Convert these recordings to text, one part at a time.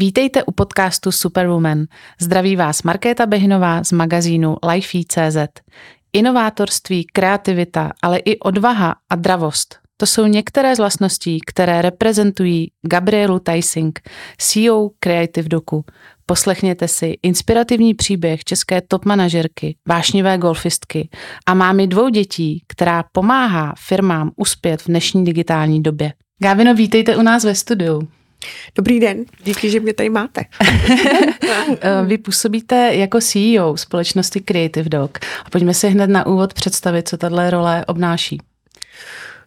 Vítejte u podcastu Superwoman. Zdraví vás Markéta Behinová z magazínu Lifey.cz. Inovátorství, kreativita, ale i odvaha a dravost. To jsou některé z vlastností, které reprezentují Gabrielu Tysing, CEO Creative Doku. Poslechněte si inspirativní příběh české top manažerky, vášnivé golfistky a mámy dvou dětí, která pomáhá firmám uspět v dnešní digitální době. Gávino, vítejte u nás ve studiu. Dobrý den, díky, že mě tady máte. Vy působíte jako CEO společnosti Creative Dog. A pojďme si hned na úvod představit, co tahle role obnáší.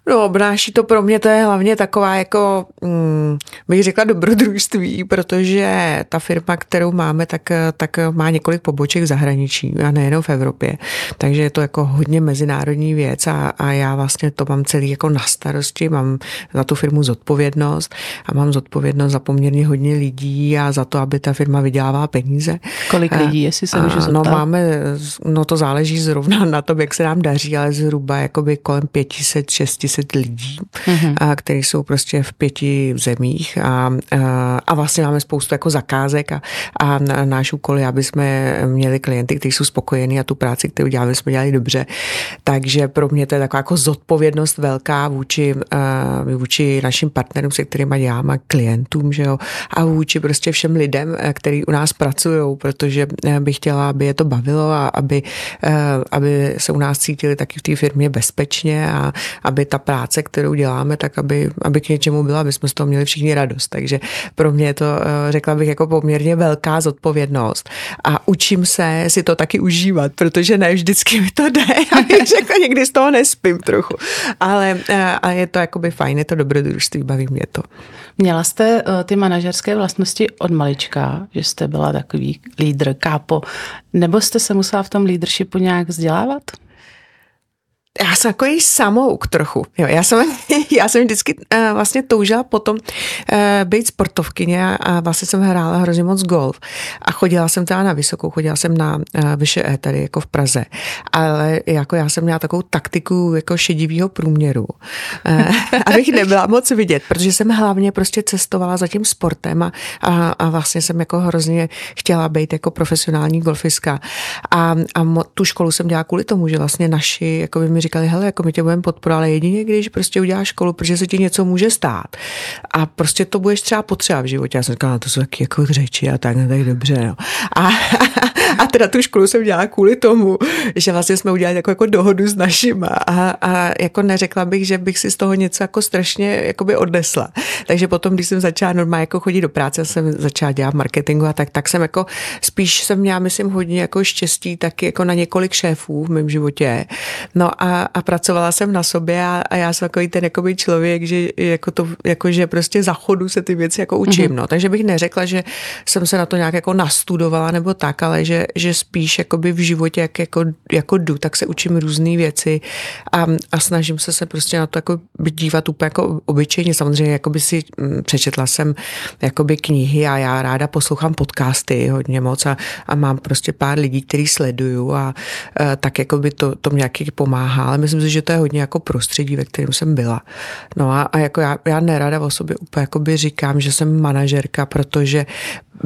No, obnáší to pro mě, to je hlavně taková jako, hm, bych řekla dobrodružství, protože ta firma, kterou máme, tak, tak má několik poboček v zahraničí a nejenom v Evropě. Takže je to jako hodně mezinárodní věc a, a já vlastně to mám celý jako na starosti, mám za tu firmu zodpovědnost a mám zodpovědnost za poměrně hodně lidí a za to, aby ta firma vydělávala peníze. Kolik lidí, jestli se můžu zeptat? No máme, no to záleží zrovna na tom, jak se nám daří, ale zhruba jakoby kolem 500, 600 10 lidí, mm-hmm. a, který jsou prostě v pěti zemích a, a, a vlastně máme spoustu jako zakázek a, a náš úkol je, aby jsme měli klienty, kteří jsou spokojení a tu práci, kterou děláme, jsme dělali dobře. Takže pro mě to je taková jako zodpovědnost velká vůči, vůči našim partnerům, se kterými děláme, klientům, že jo, a vůči prostě všem lidem, kteří u nás pracují, protože bych chtěla, aby je to bavilo a aby, aby se u nás cítili taky v té firmě bezpečně a aby ta práce, kterou děláme, tak aby, aby k něčemu byla, aby jsme z toho měli všichni radost. Takže pro mě je to, eh, řekla bych, jako poměrně velká zodpovědnost. A učím se si to taky užívat, protože ne vždycky mi to jde. Já řekla, někdy z toho nespím trochu. Ale eh, a je to jakoby fajn, je to dobrodružství, baví mě to. Měla jste uh, ty manažerské vlastnosti od malička, že jste byla takový lídr, kápo, nebo jste se musela v tom leadershipu nějak vzdělávat? Já jsem takový samouk trochu. Jo, já, jsem, já jsem vždycky uh, vlastně toužila potom uh, být sportovkyně a, vlastně jsem hrála hrozně moc golf. A chodila jsem teda na vysokou, chodila jsem na uh, vyše tady jako v Praze. Ale jako já jsem měla takovou taktiku jako šedivého průměru, uh, abych nebyla moc vidět, protože jsem hlavně prostě cestovala za tím sportem a, a, a vlastně jsem jako hrozně chtěla být jako profesionální golfistka. A, a mo, tu školu jsem dělala kvůli tomu, že vlastně naši, jako by mi říkali, hele, jako my tě budeme podporovat, ale jedině, když prostě uděláš školu, protože se ti něco může stát. A prostě to budeš třeba potřeba v životě. Já jsem říkala, no, to jsou taky jako řeči a tak, no, tak dobře. No. A, a teda tu školu jsem dělala kvůli tomu, že vlastně jsme udělali jako, jako dohodu s našima a, a jako neřekla bych, že bych si z toho něco jako strašně jakoby odnesla. Takže potom, když jsem začala normálně jako chodit do práce, jsem začala dělat marketingu a tak, tak jsem jako spíš jsem měla, myslím, hodně jako štěstí taky jako na několik šéfů v mém životě. No a a, pracovala jsem na sobě a, a já jsem takový ten jakoby člověk, že jako to, jako že prostě za chodu se ty věci jako učím, mm-hmm. no. Takže bych neřekla, že jsem se na to nějak jako nastudovala nebo tak, ale že, že spíš jakoby v životě, jak jako, jako jdu, tak se učím různé věci a, a snažím se se prostě na to jako dívat úplně jako obyčejně. Samozřejmě jakoby si mm, přečetla jsem jakoby knihy a já ráda poslouchám podcasty hodně moc a, a mám prostě pár lidí, který sleduju a, a tak jakoby to, to mě nějaký pomáhá ale myslím si, že to je hodně jako prostředí, ve kterém jsem byla. No a, a jako já, já nerada o sobě úplně jakoby říkám, že jsem manažerka, protože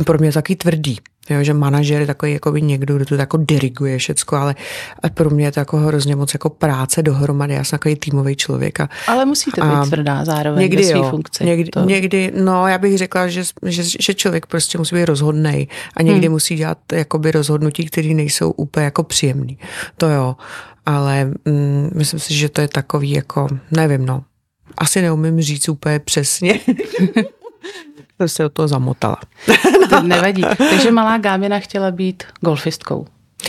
pro mě je to tvrdý. Jo, že manažer je takový jako by někdo, kdo to jako diriguje všecko, ale pro mě je to jako hrozně moc jako práce dohromady. Já jsem takový týmový člověk. A, ale musíte být a tvrdá zároveň někdy ve své funkci. Někdy, to... někdy, no já bych řekla, že, že, že člověk prostě musí být rozhodnej a někdy hmm. musí dělat jakoby rozhodnutí, které nejsou úplně jako příjemný. To jo ale mm, myslím si, že to je takový jako, nevím no, asi neumím říct úplně přesně. jsem se o toho zamotala. to nevadí. Takže malá Gábina chtěla být golfistkou.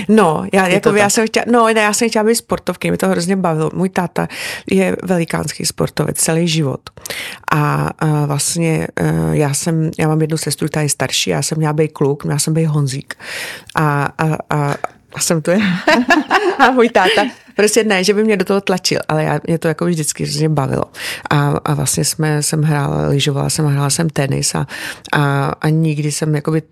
No, já, jako, já, jsem chtěla, no, já jsem chtěla být sportovky, mě to hrozně bavilo. Můj táta je velikánský sportovec celý život. A, a vlastně e, já jsem, já mám jednu sestru, ta je starší, já jsem měla být kluk, měla jsem být Honzík. A, a, a a jsem to je. a můj táta prostě ne, že by mě do toho tlačil, ale já, mě to jako vždycky hrozně bavilo. A, a vlastně jsme, jsem hrála, lyžovala jsem, hrála jsem tenis a, a, a nikdy jsem jakoby,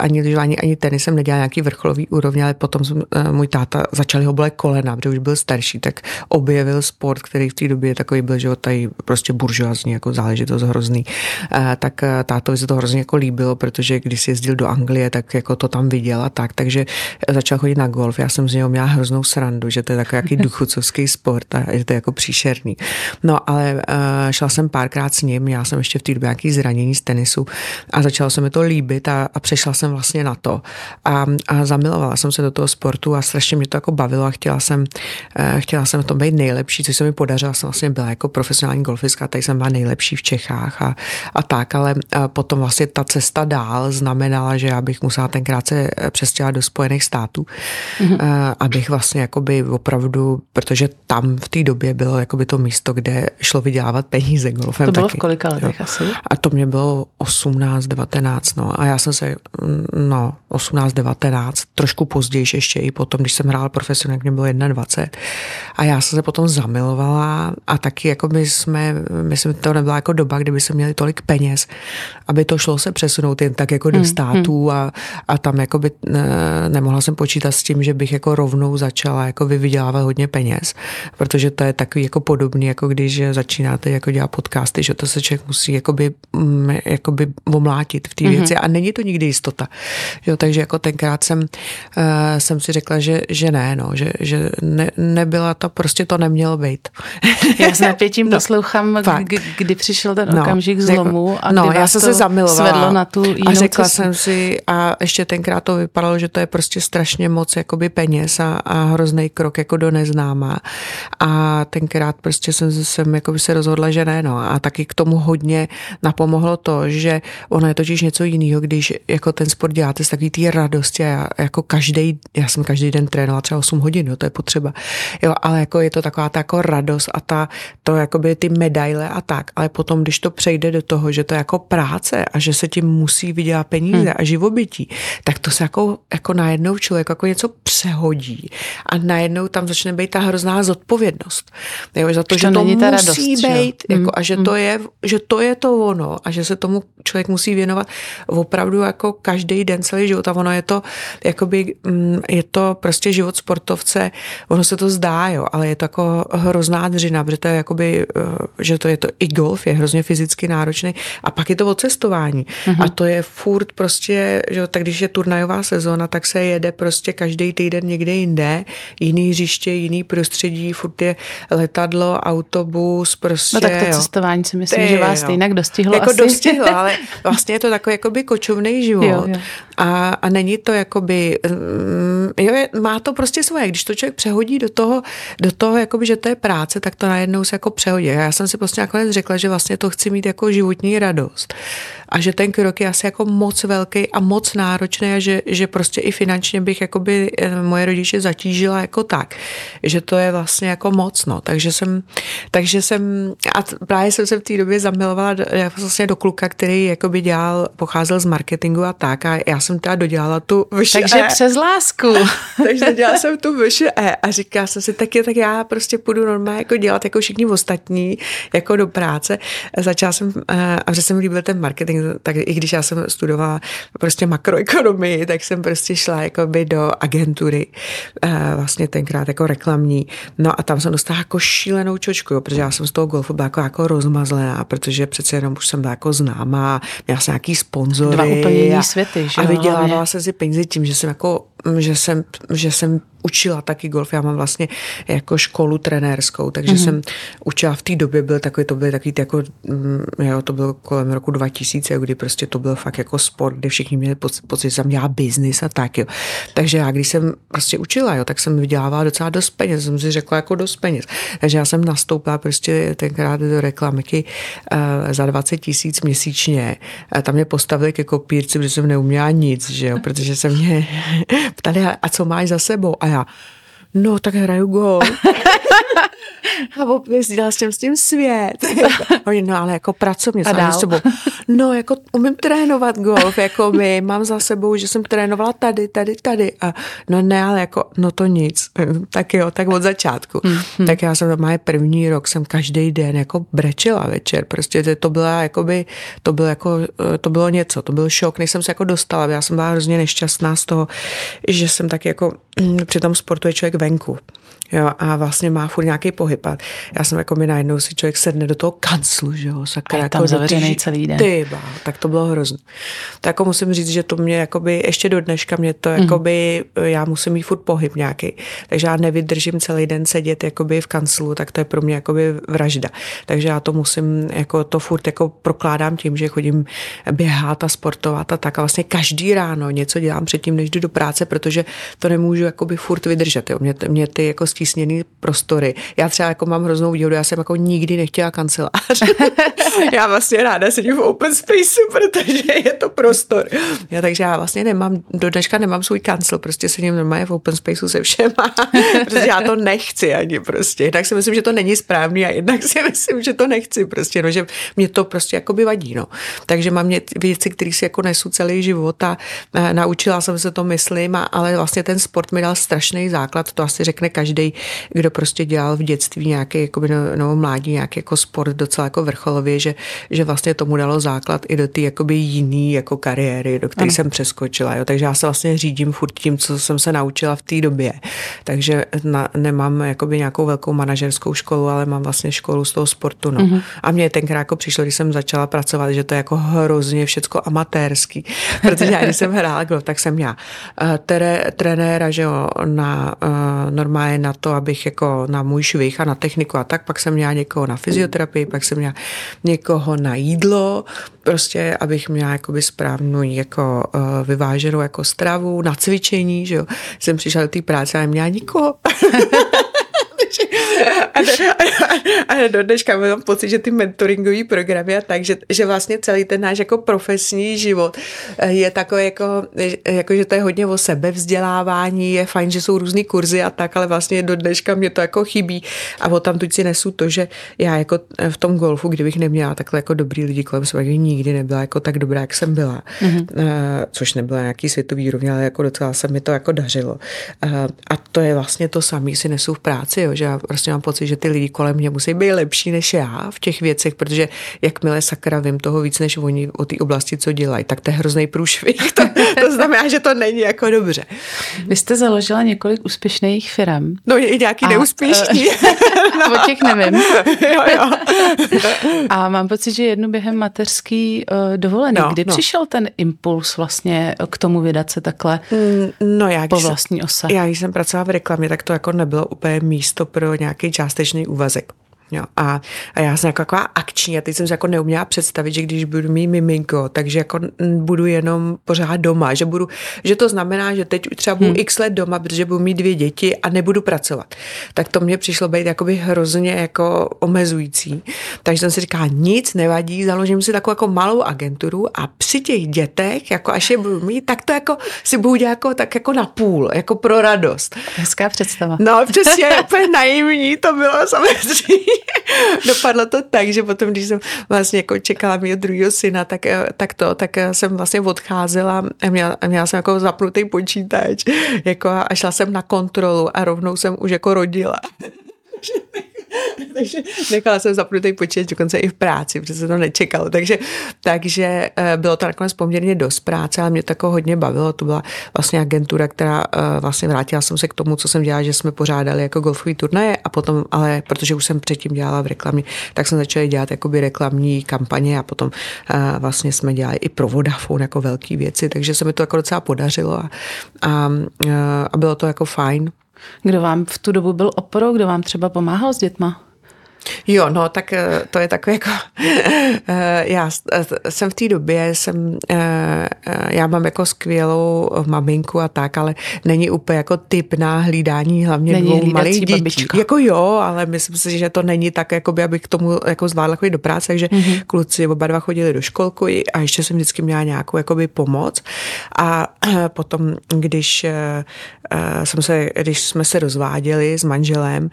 ani lyžování, ani tenis jsem nedělala nějaký vrcholový úrovně, ale potom jsem, eh, můj táta začal ho bolet kolena, protože už byl starší, tak objevil sport, který v té době takový byl, že tady prostě buržoazní jako záležitost hrozný. A, tak eh, tátovi se to hrozně jako líbilo, protože když si jezdil do Anglie, tak jako to tam viděl a tak, takže začal chodit na golf. Já jsem z něho měla hroznou srandu, že to je takový jaký duchucovský sport a je to jako příšerný. No ale uh, šla jsem párkrát s ním, měla jsem ještě v té době nějaký zranění z tenisu a začalo se mi to líbit a, a přešla jsem vlastně na to. A, a zamilovala jsem se do toho sportu a strašně mě to jako bavilo a chtěla jsem, uh, chtěla jsem v tom být nejlepší, což se mi podařilo. Jsem vlastně byla jako profesionální golfistka, tady jsem byla nejlepší v Čechách a, a tak, ale uh, potom vlastně ta cesta dál znamenala, že já bych musela tenkrát se přestěhovat do Spojených států, mm-hmm. uh, abych vlastně jakoby opravdu, protože tam v té době bylo jakoby to místo, kde šlo vydělávat peníze golfem. To bylo taky. v kolika letech jo. asi? A to mě bylo 18, 19, no. A já jsem se, no, 18, 19, trošku později ještě i potom, když jsem hrála profesionálně, mě bylo 21. A já jsem se potom zamilovala a taky jako my jsme, myslím, to nebyla jako doba, kdyby se měli tolik peněz, aby to šlo se přesunout jen tak jako do hmm, států hmm. a, a tam jako by ne, nemohla jsem počítat s tím, že bych jako rovnou začala jako vyvydělávat hodně peněz, protože to je takový jako podobný, jako když začínáte jako dělat podcasty, že to se člověk musí jakoby, mm, jakoby omlátit v té mm-hmm. věci a není to nikdy jistota. Jo, takže jako tenkrát jsem, uh, jsem si řekla, že, že ne, no, že, že ne, nebyla to, prostě to nemělo být. Já s napětím no, poslouchám, kdy, kdy přišel ten no, okamžik zlomu a no, kdy já jsem se zamilovala svedlo na tu jinou A řekla cestu. jsem si, a ještě tenkrát to vypadalo, že to je prostě strašně moc jakoby peněz a, a hrozný krok jako do neznámá. A tenkrát prostě jsem, jsem jako by se rozhodla, že ne. No. A taky k tomu hodně napomohlo to, že ono je totiž něco jiného, když jako ten sport děláte z takový té radosti a já, jako každý, já jsem každý den trénovala třeba 8 hodin, no, to je potřeba. Jo, ale jako je to taková ta jako radost a ta, to jakoby ty medaile a tak. Ale potom, když to přejde do toho, že to je jako práce a že se tím musí vydělat peníze hmm. a živobytí, tak to se jako, jako najednou člověk jako něco přehodí a najednou tam začne být ta hrozná zodpovědnost. Jo, za to, že, že to musí radost, být jako, mm, a že, mm. to je, že to je to ono a že se tomu člověk musí věnovat opravdu jako každý den celý život a ono je to jakoby, mm, je to prostě život sportovce, ono se to zdá, jo, ale je to jako hrozná dřina, protože to je jakoby, eh, že to je to i golf, je hrozně fyzicky náročný a pak je to o cestování mm-hmm. a to je furt prostě, že tak když je turnajová sezóna, tak se jede prostě každý týden někde jinde, jiný hřiště, jiný prostředí, furt je letadlo, autobus, prostě. No tak to jo. cestování si myslím, Ty, že vás jo. stejnak dostihlo Jako asi. dostihlo, ale vlastně je to takový jakoby kočovný život. Jo, jo. A, a není to jakoby, mm, jo, má to prostě svoje. Když to člověk přehodí do toho, do toho jakoby, že to je práce, tak to najednou se jako přehodí. Já jsem si prostě nakonec řekla, že vlastně to chci mít jako životní radost a že ten krok je asi jako moc velký a moc náročný a že, že prostě i finančně bych jakoby eh, moje rodiče zatížila jako tak, že to je vlastně jako moc, no. Takže jsem, takže jsem, a právě jsem se v té době zamilovala vlastně do kluka, který jakoby dělal, pocházel z marketingu a tak a já jsem teda dodělala tu vyšší Takže e. přes lásku. takže dělala jsem tu vyšší E a říkala jsem si, tak, je, tak já prostě půjdu normálně jako dělat jako všichni ostatní, jako do práce. Začala jsem, eh, a že jsem líbil ten marketing, tak i když já jsem studovala prostě makroekonomii, tak jsem prostě šla jakoby do agentury, eh, vlastně tenkrát jako reklamní. No a tam jsem dostala jako šílenou čočku, jo, protože já jsem z toho golfu byla jako, jako rozmazlená, protože přece jenom už jsem byla jako známá, měla jsem nějaký sponzory. Dva úplně jiný světy, že A vydělávala jsem si peníze tím, že jsem jako, že jsem, že jsem učila taky golf. Já mám vlastně jako školu trenérskou, takže mm-hmm. jsem učila v té době, byl takový, to byl takový jako, mm, jo, to bylo kolem roku 2000, kdy prostě to byl fakt jako sport, kde všichni měli pocit, že jsem dělala biznis a tak, jo. Takže já, když jsem prostě učila, jo, tak jsem vydělávala docela dost peněz, jsem si řekla jako dost peněz. Takže já jsem nastoupila prostě tenkrát do reklamiky uh, za 20 tisíc měsíčně. A tam mě postavili ke kopírci, protože jsem neuměla nic, že jo, protože se mě ptali, a co máš za sebou? A já, no tak hraju gol. a objezdila jsem s tím svět. Oni, no ale jako pracovně, A dál? s sebou. No jako umím trénovat golf, jako my, mám za sebou, že jsem trénovala tady, tady, tady. A no ne, ale jako, no to nic. Tak jo, tak od začátku. Mm-hmm. Tak já jsem doma první rok, jsem každý den jako brečela večer. Prostě to byla jakoby, to bylo jako, to bylo něco, to byl šok, než jsem se jako dostala. Já jsem byla hrozně nešťastná z toho, že jsem tak jako, při tom sportu je člověk venku. Jo, a vlastně má furt nějaký pohyb. A já jsem jako mi najednou si člověk sedne do toho kanclu, že jo, sakra. A je jako tam do zavřený tý- celý den. Ty, bá, tak to bylo hrozné. Tak jako musím říct, že to mě jakoby, ještě do dneška mě to jakoby, já musím mít furt pohyb nějaký. Takže já nevydržím celý den sedět jakoby v kanclu, tak to je pro mě jakoby vražda. Takže já to musím, jako to furt jako prokládám tím, že chodím běhat a sportovat a tak. A vlastně každý ráno něco dělám předtím, než jdu do práce, protože to nemůžu jakoby furt vydržet. Jo. Mě, mě ty jako stísněný prostory. Já třeba jako mám hroznou výhodu, já jsem jako nikdy nechtěla kancelář. já vlastně ráda sedím v open spaceu, protože je to prostor. Já, takže já vlastně nemám, do dneška nemám svůj kancel, prostě sedím normálně v open spaceu se všema, protože já to nechci ani prostě. Tak si myslím, že to není správný a jednak si myslím, že to nechci prostě, no, že mě to prostě jako by vadí, no. Takže mám mě věci, které si jako nesu celý život a, a naučila jsem se to, myslím, a, ale vlastně ten sport mi dal strašný základ, to asi řekne každý, kdo prostě dělal v dětství nějaký, jakoby, no, no, mládí nějaký jako sport docela jako vrcholově, že, že vlastně tomu dalo základ i do té jakoby jiný jako kariéry, do které jsem přeskočila. Jo. Takže já se vlastně řídím furt tím, co jsem se naučila v té době. Takže na, nemám jakoby nějakou velkou manažerskou školu, ale mám vlastně školu z toho sportu. No. Mm-hmm. A mě tenkrát jako přišlo, když jsem začala pracovat, že to je jako hrozně všecko amatérský. Protože já, když jsem hrála golf, tak jsem měla uh, tere, trenéra, že jo, na, uh, normálně na to, abych jako na můj švih a na techniku a tak, pak jsem měla někoho na fyzioterapii, pak jsem měla někoho na jídlo, prostě, abych měla jakoby správnou jako uh, vyváženou jako stravu, na cvičení, že jo. Jsem přišla do té práce a neměla nikoho. a, a, a do dneška mám pocit, že ty mentoringové programy a tak, že, že vlastně celý ten náš jako profesní život je takový jako, jako, že to je hodně o sebevzdělávání, je fajn, že jsou různý kurzy a tak, ale vlastně do dneška mě to jako chybí a o tam si nesu to, že já jako v tom golfu, kdybych neměla takhle jako dobrý lidi kolem sebe, nikdy nebyla jako tak dobrá, jak jsem byla, mm-hmm. což nebyla nějaký světový úrovně, ale jako docela se mi to jako dařilo. A to je vlastně to samé si nesu v práci, jo, že já prostě mám pocit, že ty lidi kolem mě musí být lepší než já v těch věcech, protože jakmile sakra vím toho víc než oni o té oblasti, co dělají, tak to je hrozný průšvih. To, to znamená, že to není jako dobře. Vy jste založila několik úspěšných firm. No i nějaký a, neúspěšný. no. O těch nevím. jo, jo. a mám pocit, že jednu během mateřský uh, dovolený. No, Kdy no. přišel ten impuls vlastně k tomu vydat se takhle no, já, po vlastní ose? Já, když jsem pracovala v reklamě, tak to jako nebylo úplně místo pro nějaký částečný úvazek. Jo, a, a já jsem jako taková akční a teď jsem si jako neuměla představit, že když budu mít miminko, takže jako budu jenom pořád doma, že budu, že to znamená, že teď třeba budu hmm. x let doma, protože budu mít dvě děti a nebudu pracovat. Tak to mně přišlo být jakoby hrozně jako omezující. Takže jsem si říkala, nic nevadí, založím si takovou jako malou agenturu a při těch dětech, jako až je budu mít, tak to jako si budu dělat jako, tak jako na půl, jako pro radost. Hezká představa. No přesně, úplně naivní to bylo samozřejmě. Dopadlo to tak, že potom, když jsem vlastně jako čekala mého druhého syna, tak, tak to, tak jsem vlastně odcházela a měla, měla jsem jako zapnutý počítač jako a šla jsem na kontrolu a rovnou jsem už jako rodila. takže nechala jsem zapnutý počítač dokonce i v práci, protože se to nečekalo. Takže, takže bylo to nakonec poměrně dost práce, ale mě to jako hodně bavilo. To byla vlastně agentura, která vlastně vrátila jsem se k tomu, co jsem dělala, že jsme pořádali jako golfový turnaje a potom, ale protože už jsem předtím dělala v reklamě, tak jsem začala dělat jakoby reklamní kampaně a potom vlastně jsme dělali i pro Vodafone jako velké věci, takže se mi to jako docela podařilo a, a, a bylo to jako fajn. Kdo vám v tu dobu byl oporou, kdo vám třeba pomáhal s dětma? Jo, no tak eh, to je takové jako, eh, já jsem v té době, jsem, já mám jako skvělou maminku a tak, ale není úplně jako typ na hlídání hlavně není dvou malých dětí. Babička. Jako jo, ale myslím si, že to není tak, jako by, abych k tomu jako zvládla chodit do práce, takže mm-hmm. kluci oba dva chodili do školku a ještě jsem vždycky měla nějakou jakoby pomoc a potom, když jsem se, když jsme se rozváděli s manželem,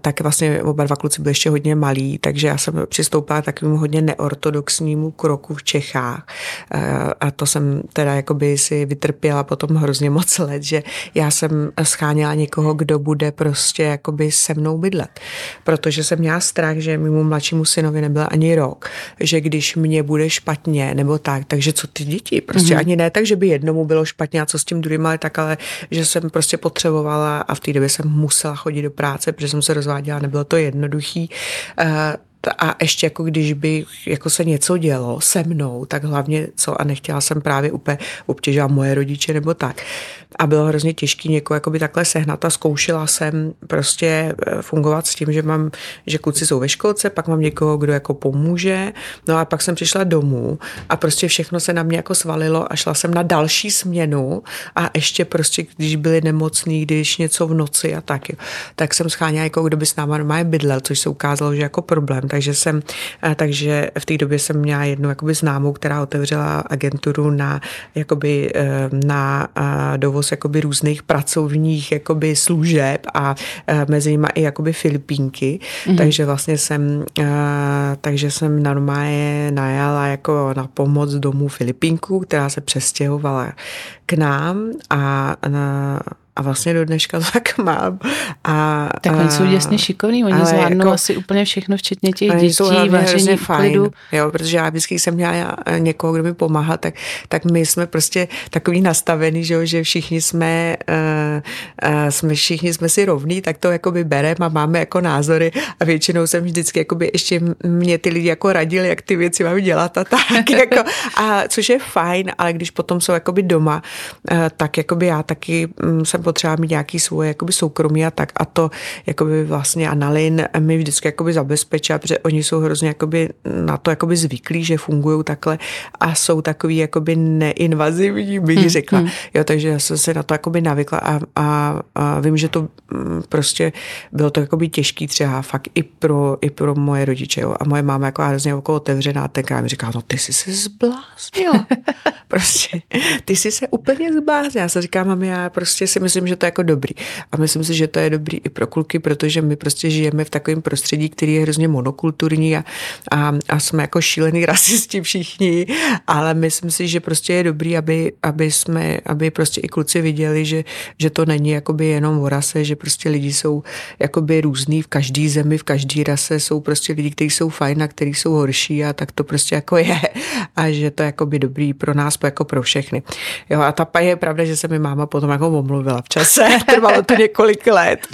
tak vlastně oba dva kluci byli ještě hodně malí, takže já jsem přistoupila k takovému hodně neortodoxnímu kroku v Čechách. A to jsem teda jakoby si vytrpěla potom hrozně moc let, že já jsem scháněla někoho, kdo bude prostě jakoby se mnou bydlet. Protože jsem měla strach, že mému mladšímu synovi nebyl ani rok, že když mě bude špatně nebo tak, takže co ty děti? Prostě mm-hmm. ani ne tak, že by jednomu bylo špatně a co s tím druhým, ale tak, ale že jsem prostě potřebovala a v té době jsem musela chodit do práce, protože jsem se rozváděla, nebylo to jednoduchý. Uh, a ještě jako když by jako se něco dělo se mnou, tak hlavně co a nechtěla jsem právě úplně obtěžovat moje rodiče nebo tak. A bylo hrozně těžké někoho jakoby takhle sehnat a zkoušela jsem prostě eh, fungovat s tím, že mám, že kluci jsou ve školce, pak mám někoho, kdo jako pomůže, no a pak jsem přišla domů a prostě všechno se na mě jako svalilo a šla jsem na další směnu. A ještě prostě, když byli nemocní, když něco v noci a tak, tak jsem scháněla jako kdo by s náma normálně bydlel, což se ukázalo, že jako problém. Takže jsem, eh, takže v té době jsem měla jednu jakoby známou, která otevřela agenturu na, jakoby, eh, na eh, dovoz jakoby různých pracovních jakoby služeb a mezi nimi i jakoby Filipínky, mm-hmm. takže vlastně jsem, takže jsem normálně najala jako na pomoc domů Filipínku, která se přestěhovala k nám a na, a vlastně do dneška to tak mám. A, tak oni jsou děsně šikovní, oni zvládnou jako, asi úplně všechno, včetně těch dětí, jsou vaření, fajn, klidu. Jo, protože já vždycky jsem měla někoho, kdo mi pomáhá, tak, tak my jsme prostě takový nastavený, že, jo, že všichni jsme, uh, uh, jsme, všichni jsme si rovní, tak to jakoby bereme a máme jako názory a většinou jsem vždycky jakoby ještě mě ty lidi jako radili, jak ty věci mám dělat a tak, jako, a což je fajn, ale když potom jsou jakoby doma, uh, tak jakoby já taky um, jsem potřeba mít nějaký svoje jakoby soukromí a tak a to jakoby vlastně Analin mi vždycky jakoby zabezpečila, protože oni jsou hrozně jakoby na to jakoby zvyklí, že fungují takhle a jsou takový jakoby neinvazivní, bych hmm, řekla. Hmm. Jo, takže já jsem se na to jakoby navykla a, a, a vím, že to mm, prostě bylo to jakoby těžký třeba fakt i pro, i pro moje rodiče. Jo. A moje máma jako hrozně jako otevřená, tenkrát mi říká, no ty jsi se zbláznil. prostě, ty jsi se úplně zbláznil. Já se říkám, mami, já prostě si myslím, že to je jako dobrý. A myslím si, že to je dobrý i pro kluky, protože my prostě žijeme v takovém prostředí, který je hrozně monokulturní a, a, a jsme jako šílený rasisti všichni, ale myslím si, že prostě je dobrý, aby, aby jsme, aby prostě i kluci viděli, že, že to není jakoby jenom o rase, že prostě lidi jsou jakoby různý v každé zemi, v každé rase jsou prostě lidi, kteří jsou fajn a kteří jsou horší a tak to prostě jako je a že to je jakoby dobrý pro nás, jako pro všechny. Jo, a ta je pravda, že se mi máma potom jako omluvila v čase, trvalo to několik let,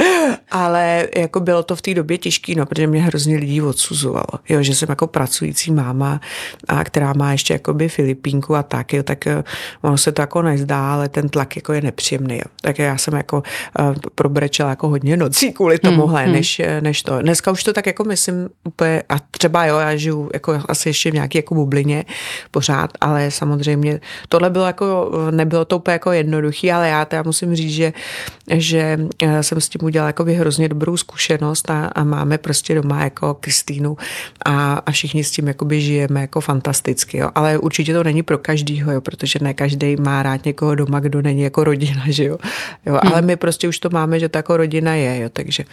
ale jako bylo to v té době těžké, no, protože mě hrozně lidí odsuzovalo, jo, že jsem jako pracující máma, a která má ještě jakoby Filipínku a tak, jo, tak eh, ono se to jako nezdá, ale ten tlak jako je nepříjemný, jo. tak já jsem jako uh, probrečela jako hodně nocí kvůli tomuhle, hmm, hmm. než, eh, než to. Dneska už to tak jako myslím úplně, a třeba jo, já žiju jako asi ještě v nějaké jako bublině pořád, ale samozřejmě tohle bylo jako, nebylo to úplně jako jednoduchý, ale já teda musím říct, že, že jsem s tím udělala jako hrozně dobrou zkušenost a, a máme prostě doma jako Kristýnu a, a všichni s tím jakoby žijeme jako fantasticky, jo. ale určitě to není pro každýho, jo, protože ne každý má rád někoho doma, kdo není jako rodina, že jo. jo hmm. Ale my prostě už to máme, že to jako rodina je, jo, takže,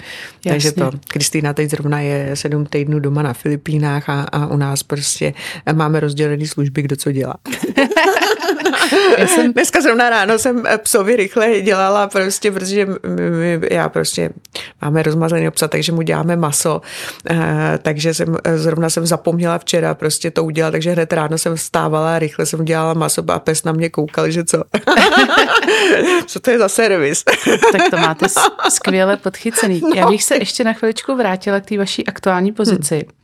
takže to. Kristýna teď zrovna je sedm týdnů doma na Filipínách a, a u nás prostě máme rozdělený služby, kdo co dělá. já jsem... Dneska zrovna ráno jsem psovi rychle dělala prostě, protože my, já prostě máme rozmazaný psa, takže mu děláme maso, eh, takže jsem, zrovna jsem zapomněla včera prostě to udělat, takže hned ráno jsem vstávala a rychle jsem dělala maso a pes na mě koukal, že co. co to je za servis? tak to máte skvěle podchycený. No. Já bych se ještě na chviličku vrátila k té vaší aktuální pozici. Hmm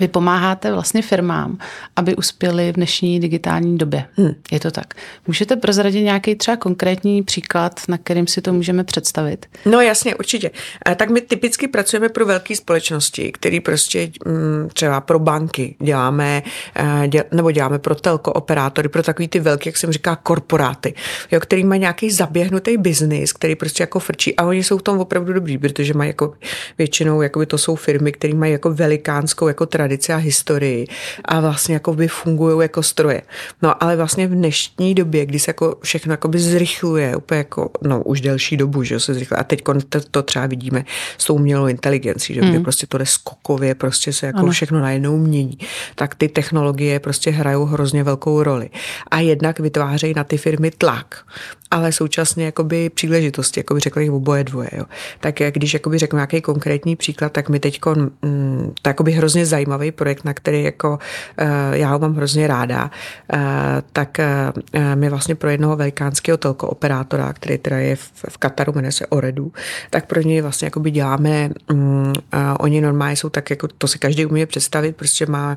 Vy pomáháte vlastně firmám, aby uspěli v dnešní digitální době. Hmm. Je to tak. Můžete prozradit nějaký třeba konkrétní příklad, na kterým si to můžeme představit? No jasně, určitě. Tak my typicky pracujeme pro velké společnosti, které prostě mm, třeba pro banky děláme, nebo děláme pro telko operátory, pro takový ty velké, jak jsem říká, korporáty, jo, který mají nějaký zaběhnutý biznis, který prostě jako frčí a oni jsou v tom opravdu dobrý, protože mají jako většinou, jako by to jsou firmy, které mají jako velikánskou jako tradici a historii a vlastně jako by fungují jako stroje. No ale vlastně v dnešní době, kdy se jako všechno jako by zrychluje, úplně jako, no už delší dobu, že se zrychluje. A teď to, to třeba vidíme s tou umělou inteligencí, že mm. prostě to jde skokově, prostě se jako ano. všechno najednou mění. Tak ty technologie prostě hrajou hrozně velkou roli. A jednak vytvářejí na ty firmy tlak ale současně jakoby příležitosti, jako by řekla jich oboje dvoje. Jo. Tak když jakoby řeknu nějaký konkrétní příklad, tak mi teď mm, to jakoby hrozně zajímavý projekt, na který jako uh, já ho mám hrozně ráda, uh, tak uh, my vlastně pro jednoho velikánského telko operátora, který teda je v, Kataru, jmenuje se Oredu, tak pro něj vlastně jakoby děláme, uh, oni normálně jsou tak, jako to si každý umí představit, prostě má,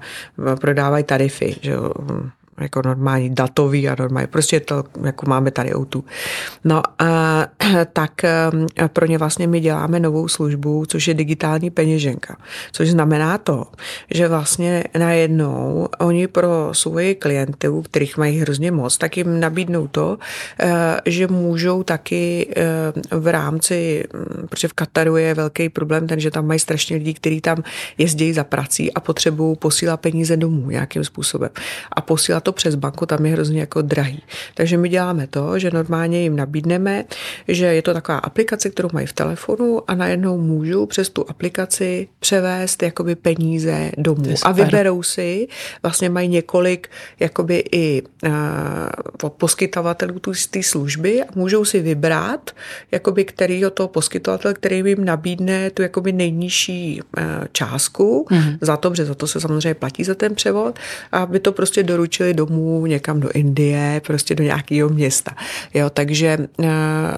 prodávají tarify, že jo, jako normální datový a normální, prostě to, jako máme tady autu. No a tak pro ně vlastně my děláme novou službu, což je digitální peněženka, což znamená to, že vlastně najednou oni pro svoje klienty, kterých mají hrozně moc, tak jim nabídnou to, eh, že můžou taky eh, v rámci, hm, protože v Kataru je velký problém ten, že tam mají strašně lidí, kteří tam jezdí za prací a potřebují posílat peníze domů nějakým způsobem. A posílat to to přes banku, tam je hrozně jako drahý. Takže my děláme to, že normálně jim nabídneme, že je to taková aplikace, kterou mají v telefonu a najednou můžu přes tu aplikaci převést jakoby peníze domů. A vyberou si, vlastně mají několik jakoby i uh, poskytovatelů té služby a můžou si vybrat, jakoby kterýho toho poskytovatel, který jim nabídne tu jakoby nejnižší uh, částku mm-hmm. za to, protože za to se samozřejmě platí za ten převod, aby to prostě doručili domů někam do Indie, prostě do nějakého města. Jo, takže eh,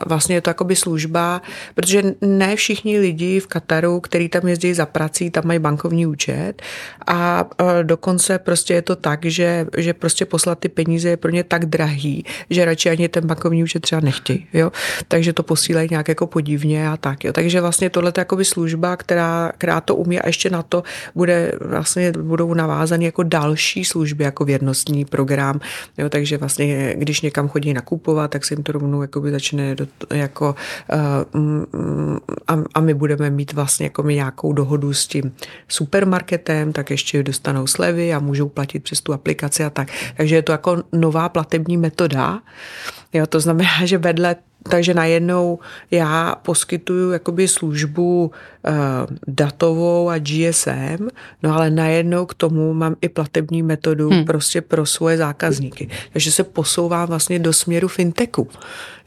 vlastně je to jakoby služba, protože ne všichni lidi v Kataru, který tam jezdí za prací, tam mají bankovní účet a eh, dokonce prostě je to tak, že, že prostě poslat ty peníze je pro ně tak drahý, že radši ani ten bankovní účet třeba nechtějí. Jo? Takže to posílají nějak jako podivně a tak. Jo? Takže vlastně tohle je jakoby služba, která, která to umí a ještě na to bude vlastně budou navázané jako další služby, jako věrnostní program, jo, takže vlastně, když někam chodí nakupovat, tak se jim to rovnou jakoby začne do, jako uh, a, a my budeme mít vlastně jako my nějakou dohodu s tím supermarketem, tak ještě dostanou slevy a můžou platit přes tu aplikaci a tak. Takže je to jako nová platební metoda. Jo, to znamená, že vedle takže najednou já poskytuju jakoby službu uh, datovou a GSM, no ale najednou k tomu mám i platební metodu hmm. prostě pro svoje zákazníky. Takže se posouvám vlastně do směru fintechu.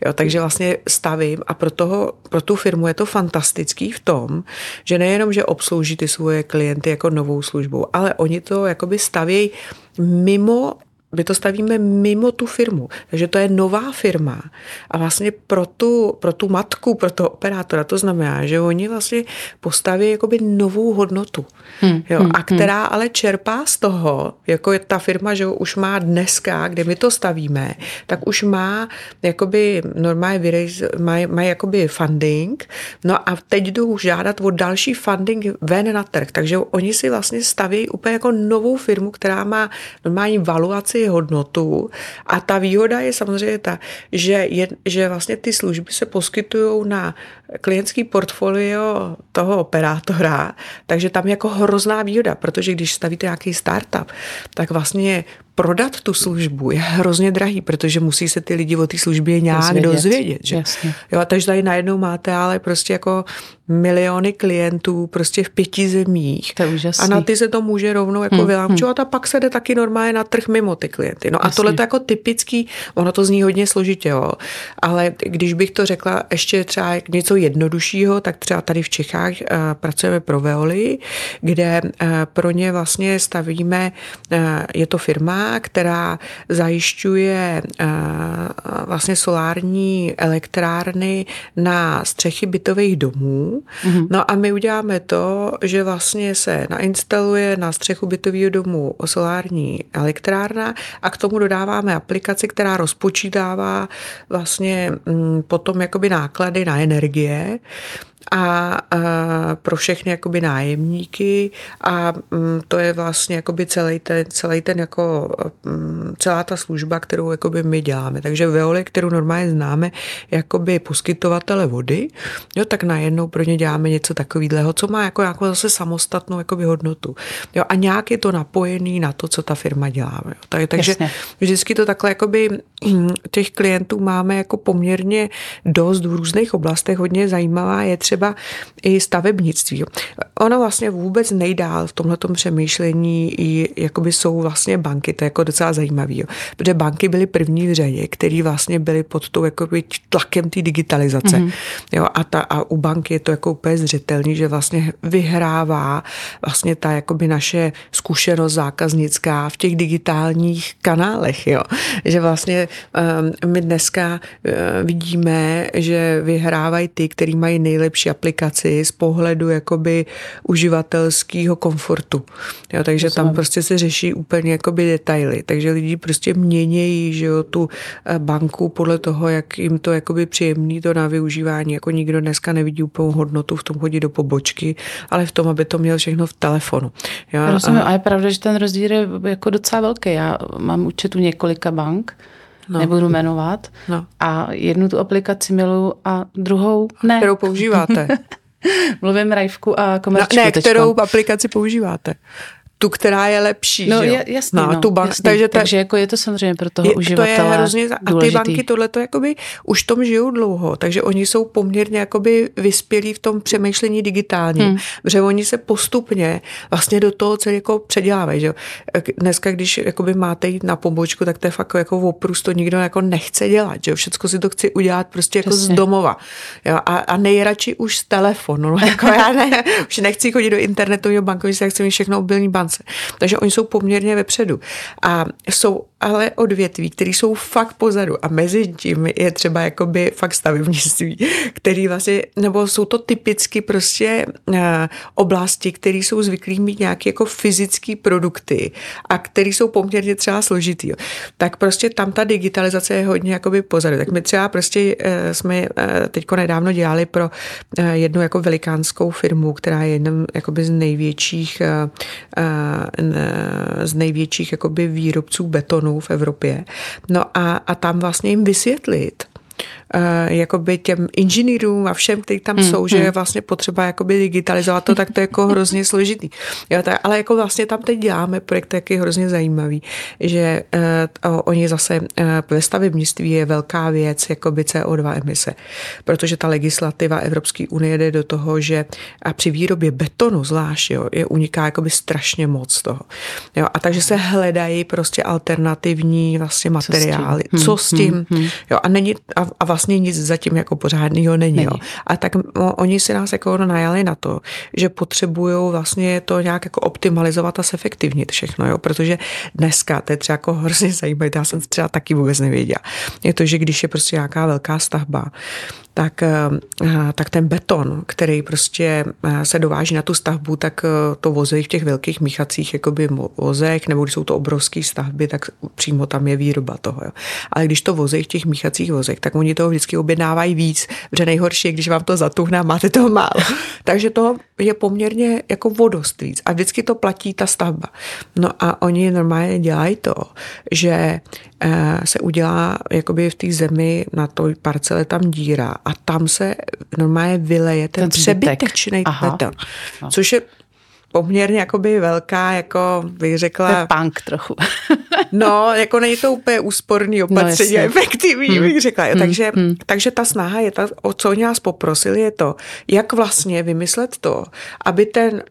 Jo, takže vlastně stavím a pro, toho, pro tu firmu je to fantastický v tom, že nejenom, že obslouží ty svoje klienty jako novou službou, ale oni to jakoby stavějí mimo my to stavíme mimo tu firmu. Takže to je nová firma. A vlastně pro tu, pro tu matku, pro toho operátora, to znamená, že oni vlastně postaví jakoby novou hodnotu. Hmm, jo, hmm, a která hmm. ale čerpá z toho, jako je ta firma, že už má dneska, kde my to stavíme, tak už má jakoby normálně má, má jakoby funding, no a teď jdu žádat o další funding ven na trh. Takže oni si vlastně staví úplně jako novou firmu, která má normální valuaci hodnotu. A ta výhoda je samozřejmě ta, že, je, že vlastně ty služby se poskytují na klientský portfolio toho operátora, takže tam je jako hrozná výhoda, protože když stavíte nějaký startup, tak vlastně prodat tu službu je hrozně drahý, protože musí se ty lidi o té službě nějak dozvědět. dozvědět že? Jo, takže tady najednou máte ale prostě jako miliony klientů prostě v pěti zemích. To je a na ty se to může rovnou jako hmm, vylámčovat hmm. a pak se jde taky normálně na trh mimo ty klienty. No Jasně. a tohle je jako typický, ono to zní hodně složitě, jo, ale když bych to řekla ještě třeba něco jednoduššího, tak třeba tady v Čechách uh, pracujeme pro Veoli, kde uh, pro ně vlastně stavíme, uh, je to firma, firma, která zajišťuje uh, vlastně solární elektrárny na střechy bytových domů. Mm-hmm. No a my uděláme to, že vlastně se nainstaluje na střechu bytového domu solární elektrárna a k tomu dodáváme aplikaci, která rozpočítává vlastně mm, potom jakoby náklady na energie a, a pro všechny jakoby nájemníky a mm, to je vlastně jakoby celý ten, celý ten jako mm, celá ta služba, kterou jakoby my děláme. Takže Veole, kterou normálně známe jakoby poskytovatele vody, jo, tak najednou pro ně děláme něco takového, co má jako, jako zase samostatnou jakoby hodnotu. Jo, a nějak je to napojený na to, co ta firma dělá. Jo. Tak, takže Jasně. vždycky to takhle jakoby mm, těch klientů máme jako poměrně dost v různých oblastech. Hodně zajímavá je třeba třeba i stavebnictví. Ono vlastně vůbec nejdál v tomhle přemýšlení i jakoby jsou vlastně banky, to je jako docela zajímavý, jo. protože banky byly první v řadě, který vlastně byly pod tou jakoby tlakem té digitalizace. Mm-hmm. Jo, a, ta, a u banky je to jako úplně zřetelný, že vlastně vyhrává vlastně ta jakoby naše zkušenost zákaznická v těch digitálních kanálech, jo. Že vlastně um, my dneska uh, vidíme, že vyhrávají ty, kteří mají nejlepší nejlepší aplikaci z pohledu jakoby uživatelského komfortu. Jo, takže tam prostě se řeší úplně jakoby detaily. Takže lidi prostě měnějí že jo, tu eh, banku podle toho, jak jim to jakoby příjemný to na využívání. Jako nikdo dneska nevidí úplnou hodnotu v tom chodit do pobočky, ale v tom, aby to měl všechno v telefonu. Jo, Rozumím, a... a je pravda, že ten rozdíl je jako docela velký. Já mám účet u několika bank, no. nebudu jmenovat. No. A jednu tu aplikaci miluju a druhou ne. Kterou používáte? Mluvím Rajvku a komerčku. No, ne, kterou aplikaci používáte? Tu, která je lepší. No, že jo? jasný, no, no, tu bank, jasný. Takže, ta, takže jako je to samozřejmě pro toho je, uživatele to je hrozně, A ty banky tohle to jakoby už tom žijou dlouho, takže oni jsou poměrně jakoby vyspělí v tom přemýšlení digitální, hmm. protože oni se postupně vlastně do toho celé jako předělávají. Že? Dneska, když jakoby máte jít na pobočku, tak to je fakt jako oprus, to nikdo jako nechce dělat. Že? Všecko si to chci udělat prostě jako Přesně. z domova. Jo? A, a nejradši už z telefonu. No, jako já ne, už nechci chodit do internetového bankovnictví, já chci mít všechno mobilní šance. Takže oni jsou poměrně vepředu. A jsou ale odvětví, které jsou fakt pozadu a mezi tím je třeba jakoby fakt stavebnictví, který vlastně, nebo jsou to typicky prostě uh, oblasti, které jsou zvyklí mít nějaké jako fyzické produkty a které jsou poměrně třeba složitý. Tak prostě tam ta digitalizace je hodně jakoby pozadu. Tak my třeba prostě uh, jsme uh, teďko nedávno dělali pro uh, jednu jako velikánskou firmu, která je jednou jakoby z největších uh, z největších jakoby výrobců betonu v Evropě. No a, a tam vlastně jim vysvětlit, jakoby těm inženýrům a všem, kteří tam mm, jsou, že je vlastně potřeba jakoby digitalizovat to, tak to je jako hrozně složitý. Jo, tak, ale jako vlastně tam teď děláme projekt, jak je hrozně zajímavý, že uh, oni zase uh, ve stavebnictví je velká věc, jakoby CO2 emise, protože ta legislativa Evropské unie jde do toho, že a při výrobě betonu zvlášť jo, je uniká jakoby strašně moc toho. Jo, a takže se hledají prostě alternativní vlastně materiály. Co s tím? Co s tím? Hmm, hmm. Jo, a není, a, a vlastně nic zatím jako pořádného není. není. Jo. A tak no, oni si nás jako najali na to, že potřebují vlastně to nějak jako optimalizovat a zefektivnit všechno, jo, protože dneska, to je třeba jako hrozně zajímavé, já jsem třeba taky vůbec nevěděla, je to, že když je prostě nějaká velká stavba, tak, eh, tak ten beton, který prostě eh, se dováží na tu stavbu, tak eh, to vozej v těch velkých míchacích jakoby vozech, nebo když jsou to obrovské stavby, tak přímo tam je výroba toho. Jo. Ale když to vozej v těch míchacích vozech, tak oni toho vždycky objednávají víc, protože nejhorší je, když vám to zatuhne a máte toho málo. Takže to je poměrně jako vodost víc a vždycky to platí ta stavba. No a oni normálně dělají to, že se udělá jakoby v té zemi na to parcele tam díra a tam se normálně vyleje ten, ten přebytečný beton, no. což je poměrně jakoby velká, jako bych řekla... To je punk trochu. no, jako není to úplně úsporný no, opatření no, efektivní, hmm. bych řekla. Hmm. Takže, hmm. takže ta snaha je, ta, o co oni nás poprosili, je to, jak vlastně vymyslet to, aby ten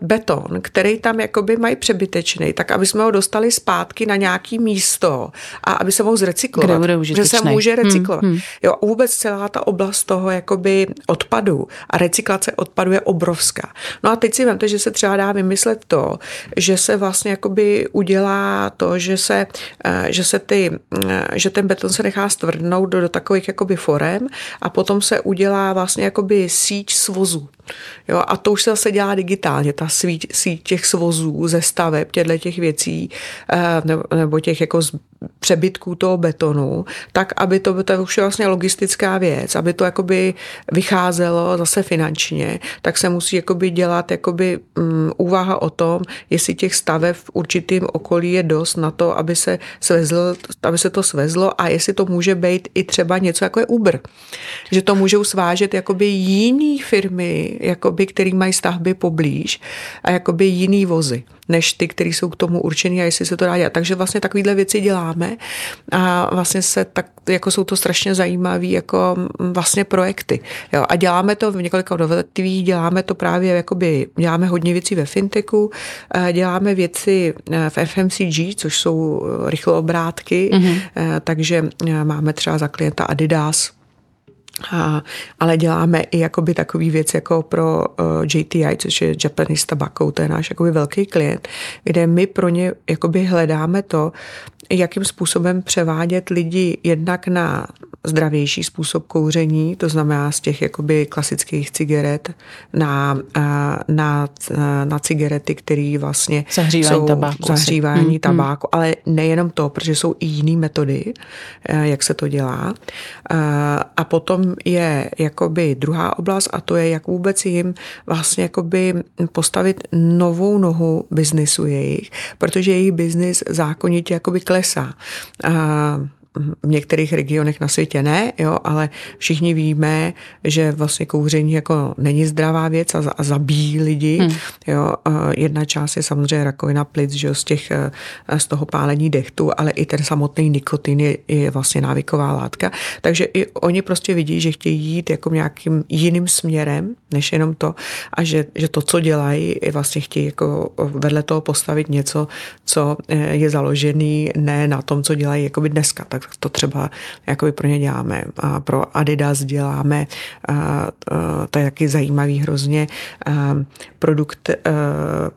beton, který tam jakoby mají přebytečný, tak aby jsme ho dostali zpátky na nějaký místo a aby se mohl zrecyklovat. Kde bude že se může recyklovat. Hmm, hmm. Jo, vůbec celá ta oblast toho jakoby odpadu a recyklace odpadu je obrovská. No a teď si vemte, že se třeba dá vymyslet to, že se vlastně jakoby udělá to, že se, eh, že se ty, eh, že ten beton se nechá stvrdnout do, do takových jakoby forem a potom se udělá vlastně jakoby síť svozů. Jo, a to už se zase dělá digitálně, ta síť, síť těch svozů ze staveb, těchto těch věcí, eh, nebo, těch jako přebytků toho betonu, tak aby to, to už je vlastně logistická věc, aby to jakoby vycházelo zase finančně, tak se musí jakoby dělat jakoby um, úvaha o tom, jestli těch staveb v určitým okolí je dost na to, aby se, svezl, aby se to svezlo a jestli to může být i třeba něco jako je Uber. Že to můžou svážet jakoby jiný firmy, jakoby, který mají stavby poblíž a jakoby jiný vozy než ty, které jsou k tomu určený a jestli se to dá dělat. Takže vlastně takovéhle věci děláme a vlastně se tak, jako jsou to strašně zajímavé jako vlastně projekty. Jo, a děláme to v několika odvětvích, děláme to právě jakoby, děláme hodně věcí ve fintechu, eh, děláme věci eh, v FMCG, což jsou eh, rychloobrátky, mm-hmm. takže máme třeba za klienta Adidas, a, ale děláme i jakoby takový věc jako pro uh, JTI, což je Japanese Tobacco, to je náš jakoby velký klient, kde my pro ně jakoby hledáme to, jakým způsobem převádět lidi jednak na zdravější způsob kouření, to znamená z těch jakoby klasických cigaret na, na, na cigarety, které vlastně zahřívání jsou tabáku, zahřívání hmm, hmm. tabáku, ale nejenom to, protože jsou i jiné metody, eh, jak se to dělá. Eh, a potom je jakoby druhá oblast a to je, jak vůbec jim vlastně jakoby postavit novou nohu biznisu jejich, protože jejich biznis zákonitě jakoby klesá. A v některých regionech na světě ne, jo, ale všichni víme, že vlastně kouření jako není zdravá věc a, a zabíjí lidi. Hmm. Jo. Jedna část je samozřejmě rakovina plic, že jo, z, těch, z toho pálení dechtu, ale i ten samotný nikotin je, je vlastně návyková látka. Takže i oni prostě vidí, že chtějí jít jako nějakým jiným směrem, než jenom to a že, že to, co dělají, vlastně chtějí jako vedle toho postavit něco, co eh, je založený ne na tom, co dělají jako by dneska. Tak to třeba jako pro ně děláme. A pro Adidas děláme, a, to je taky zajímavý hrozně, produkt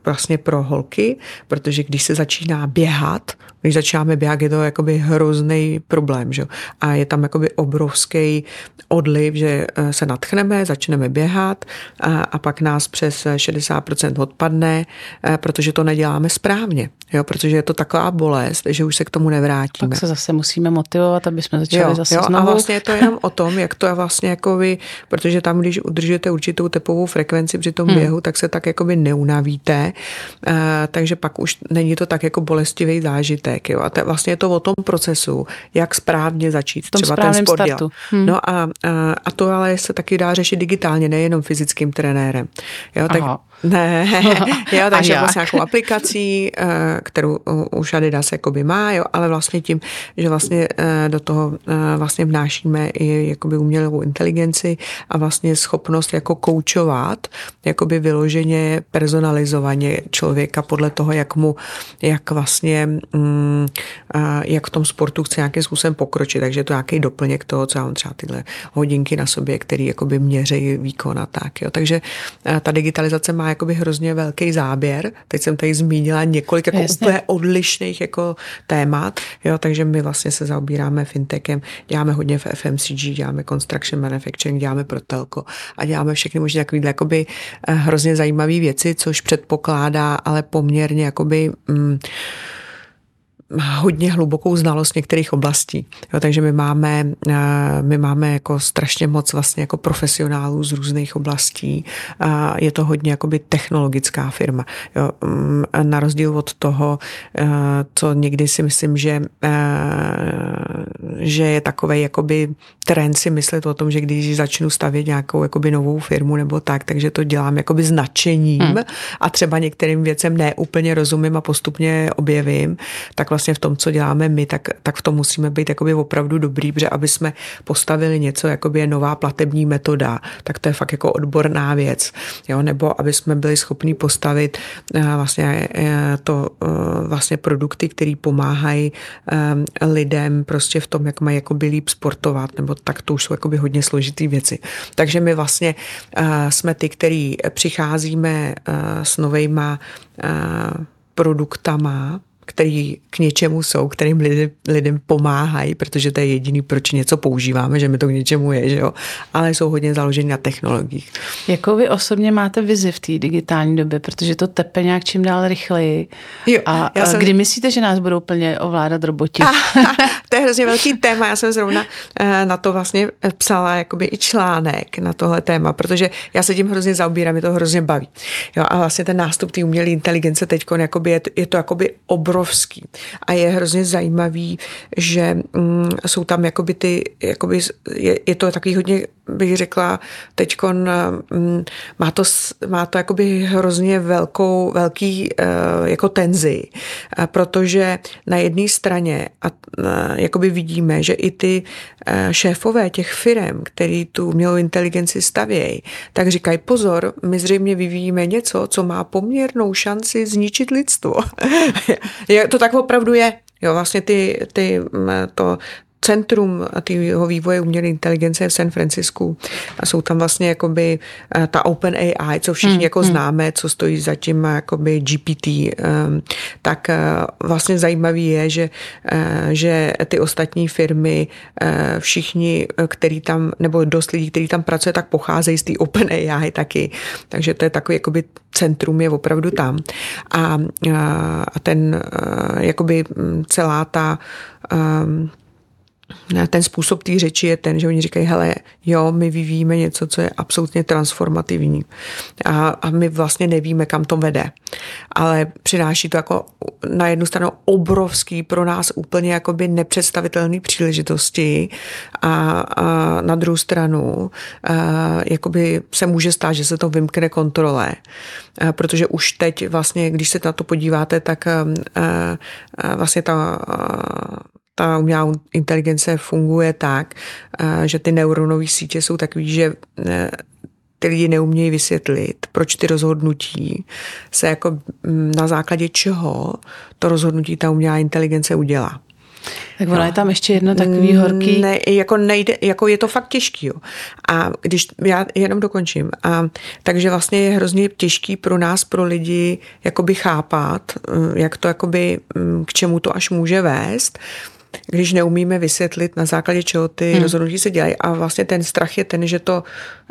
vlastně pro holky, protože když se začíná běhat, když začínáme běhat, je to jakoby hrozný problém, že? A je tam jakoby obrovský odliv, že e, se natchneme, začneme běhat a, a pak nás přes 60% odpadne, e, protože to neděláme správně, jo? protože je to taková bolest, že už se k tomu nevrátíme. Pak se zase musíme motivovat, aby jsme začali jo, zase jo, znovu. A vlastně je to jenom o tom, jak to je vlastně jako vy, protože tam, když udržujete určitou tepovou frekvenci při tom hmm. běhu, tak se tak jakoby neunavíte, uh, takže pak už není to tak jako bolestivý zážitek. Jo? A to, vlastně je to o tom procesu, jak správně začít tom třeba ten sport startu. Hmm. No a, a, a to ale se taky dá řešit digitálně, nejenom fyzickým trenérem. Jo? Tak, Aha. Ne, jo, takže vlastně nějakou aplikací, eh, kterou už Adidas jakoby má, jo, ale vlastně tím, že vlastně eh, do toho eh, vlastně vnášíme i jakoby umělou inteligenci a vlastně schopnost jako koučovat, jakoby vyloženě personalizovaně člověka podle toho, jak mu, jak vlastně, mm, jak v tom sportu chce nějakým způsobem pokročit, takže to nějaký doplněk toho, co já mám třeba tyhle hodinky na sobě, který jakoby měří výkon a tak, jo. Takže ta digitalizace má jakoby hrozně velký záběr. Teď jsem tady zmínila několik jako úplně odlišných jako témat, jo, takže my vlastně se zaobíráme fintechem, děláme hodně v FMCG, děláme construction manufacturing, děláme pro telko a děláme všechny možná takovýhle jakoby eh, hrozně zajímavé věci, což předpokládá ale poměrně jakoby mm, hodně hlubokou znalost některých oblastí. Jo, takže my máme, eh, my máme jako strašně moc vlastně jako profesionálů z různých oblastí. A je to hodně jakoby technologická firma. Jo, mm, na rozdíl od toho, eh, co někdy si myslím, že, eh, že je takový jakoby trend si myslet o tom, že když začnu stavět nějakou jakoby novou firmu nebo tak, takže to dělám jakoby značením hmm. a třeba některým věcem neúplně rozumím a postupně objevím, tak vlastně vlastně v tom, co děláme my, tak, tak v tom musíme být jakoby opravdu dobrý, protože aby jsme postavili něco, jakoby je nová platební metoda, tak to je fakt jako odborná věc, jo, nebo aby jsme byli schopni postavit uh, vlastně uh, to uh, vlastně produkty, které pomáhají lidem prostě v tom, jak mají jakoby líp sportovat, nebo tak to už jsou jakoby hodně složitý věci. Takže my vlastně jsme ty, který přicházíme s novejma produktama, který k něčemu jsou, kterým lidem, lidem pomáhají, protože to je jediný, proč něco používáme, že mi to k něčemu je, že jo? ale jsou hodně založeny na technologiích. Jakou vy osobně máte vizi v té digitální době, protože to tepe nějak čím dál rychleji. Jo, a, já jsem... kdy myslíte, že nás budou plně ovládat roboti? to je hrozně velký téma, já jsem zrovna eh, na to vlastně psala jakoby i článek na tohle téma, protože já se tím hrozně zaobírám, mě to hrozně baví. Jo, a vlastně ten nástup té umělé inteligence teď je, je to jakoby obrovský. A je hrozně zajímavý, že mm, jsou tam jakoby ty, jakoby je, je to takový hodně, bych řekla, teď mm, má to, má to jakoby hrozně velkou, velký uh, jako tenzi, protože na jedné straně a, uh, jakoby vidíme, že i ty uh, šéfové těch firm, který tu umělou inteligenci stavějí, tak říkají pozor, my zřejmě vyvíjíme něco, co má poměrnou šanci zničit lidstvo. To tak opravdu je. Jo, vlastně ty, ty, to, centrum tého vývoje umělé inteligence je v San Francisku. A jsou tam vlastně jakoby eh, ta Open AI, co všichni hmm, jako hmm. známe, co stojí za tím jakoby GPT, ehm, tak eh, vlastně zajímavý je, že, eh, že ty ostatní firmy, všichni, který tam, nebo dost lidí, kteří tam pracuje, tak pocházejí z té Open AI taky, takže to je takový jakoby centrum je opravdu tam. A, a ten jakoby mm, celá ta um, ten způsob té řeči je ten, že oni říkají, hele, jo, my vyvíjíme něco, co je absolutně transformativní a, a my vlastně nevíme, kam to vede. Ale přináší to jako na jednu stranu obrovský pro nás úplně jakoby nepředstavitelný příležitosti a, a na druhou stranu a, jakoby se může stát, že se to vymkne kontrole. A, protože už teď vlastně, když se na to podíváte, tak a, a, vlastně ta ta umělá inteligence funguje tak, eh, že ty neuronové sítě jsou takový, že eh, ty lidi neumějí vysvětlit, proč ty rozhodnutí se jako mm, na základě čeho to rozhodnutí ta umělá inteligence udělá. Tak ona no. je tam ještě jedno takový horký. Ne, jako nejde, jako je to fakt těžký. Jo. A když, já jenom dokončím. A, takže vlastně je hrozně těžký pro nás, pro lidi, jakoby chápat, eh, jak to jakoby, mm, k čemu to až může vést když neumíme vysvětlit, na základě čeho ty hmm. rozhodnutí se dělají. A vlastně ten strach je ten, že to,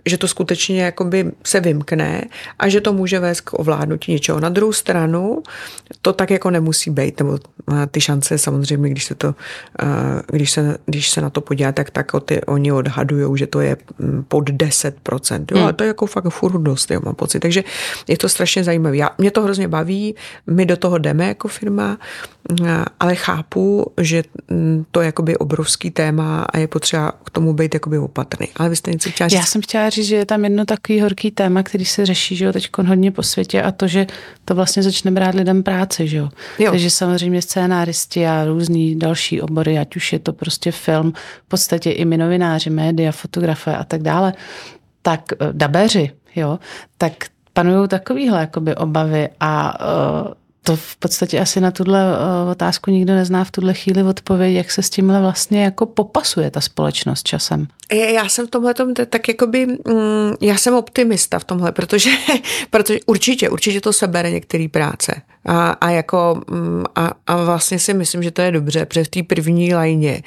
že to skutečně jakoby se vymkne a že to může vést k ovládnutí něčeho. Na druhou stranu to tak jako nemusí být, nebo ty šance samozřejmě, když se, to, když se, když se na to podíváte, tak, tak ty, oni odhadují, že to je mm, pod 10%. Jo, hmm. A to je jako fakt furt dost, jo, mám pocit. Takže je to strašně zajímavé. Já, mě to hrozně baví, my do toho jdeme jako firma, ale chápu, že mm, to je jakoby obrovský téma a je potřeba k tomu být jakoby opatrný. Ale vy jste něco chtěla říct? Já jsem chtěla říct, že je tam jedno takový horký téma, který se řeší že jo, teď hodně po světě a to, že to vlastně začne brát lidem práci. Že jo? Jo. Takže samozřejmě scénáristi a různý další obory, ať už je to prostě film, v podstatě i my novináři, média, fotografé a tak dále, tak eh, dabeři, jo, tak panují takovýhle jakoby obavy a uh, to v podstatě asi na tuhle eh, otázku nikdo nezná v tuhle chvíli odpověď, jak se s tímhle vlastně jako popasuje ta společnost časem. Já jsem v tomhle tak jakoby, mm, já jsem optimista v tomhle, protože, protože určitě, určitě to sebere některé práce. A, a, jako, mm, a, a vlastně si myslím, že to je dobře, protože v té první lajně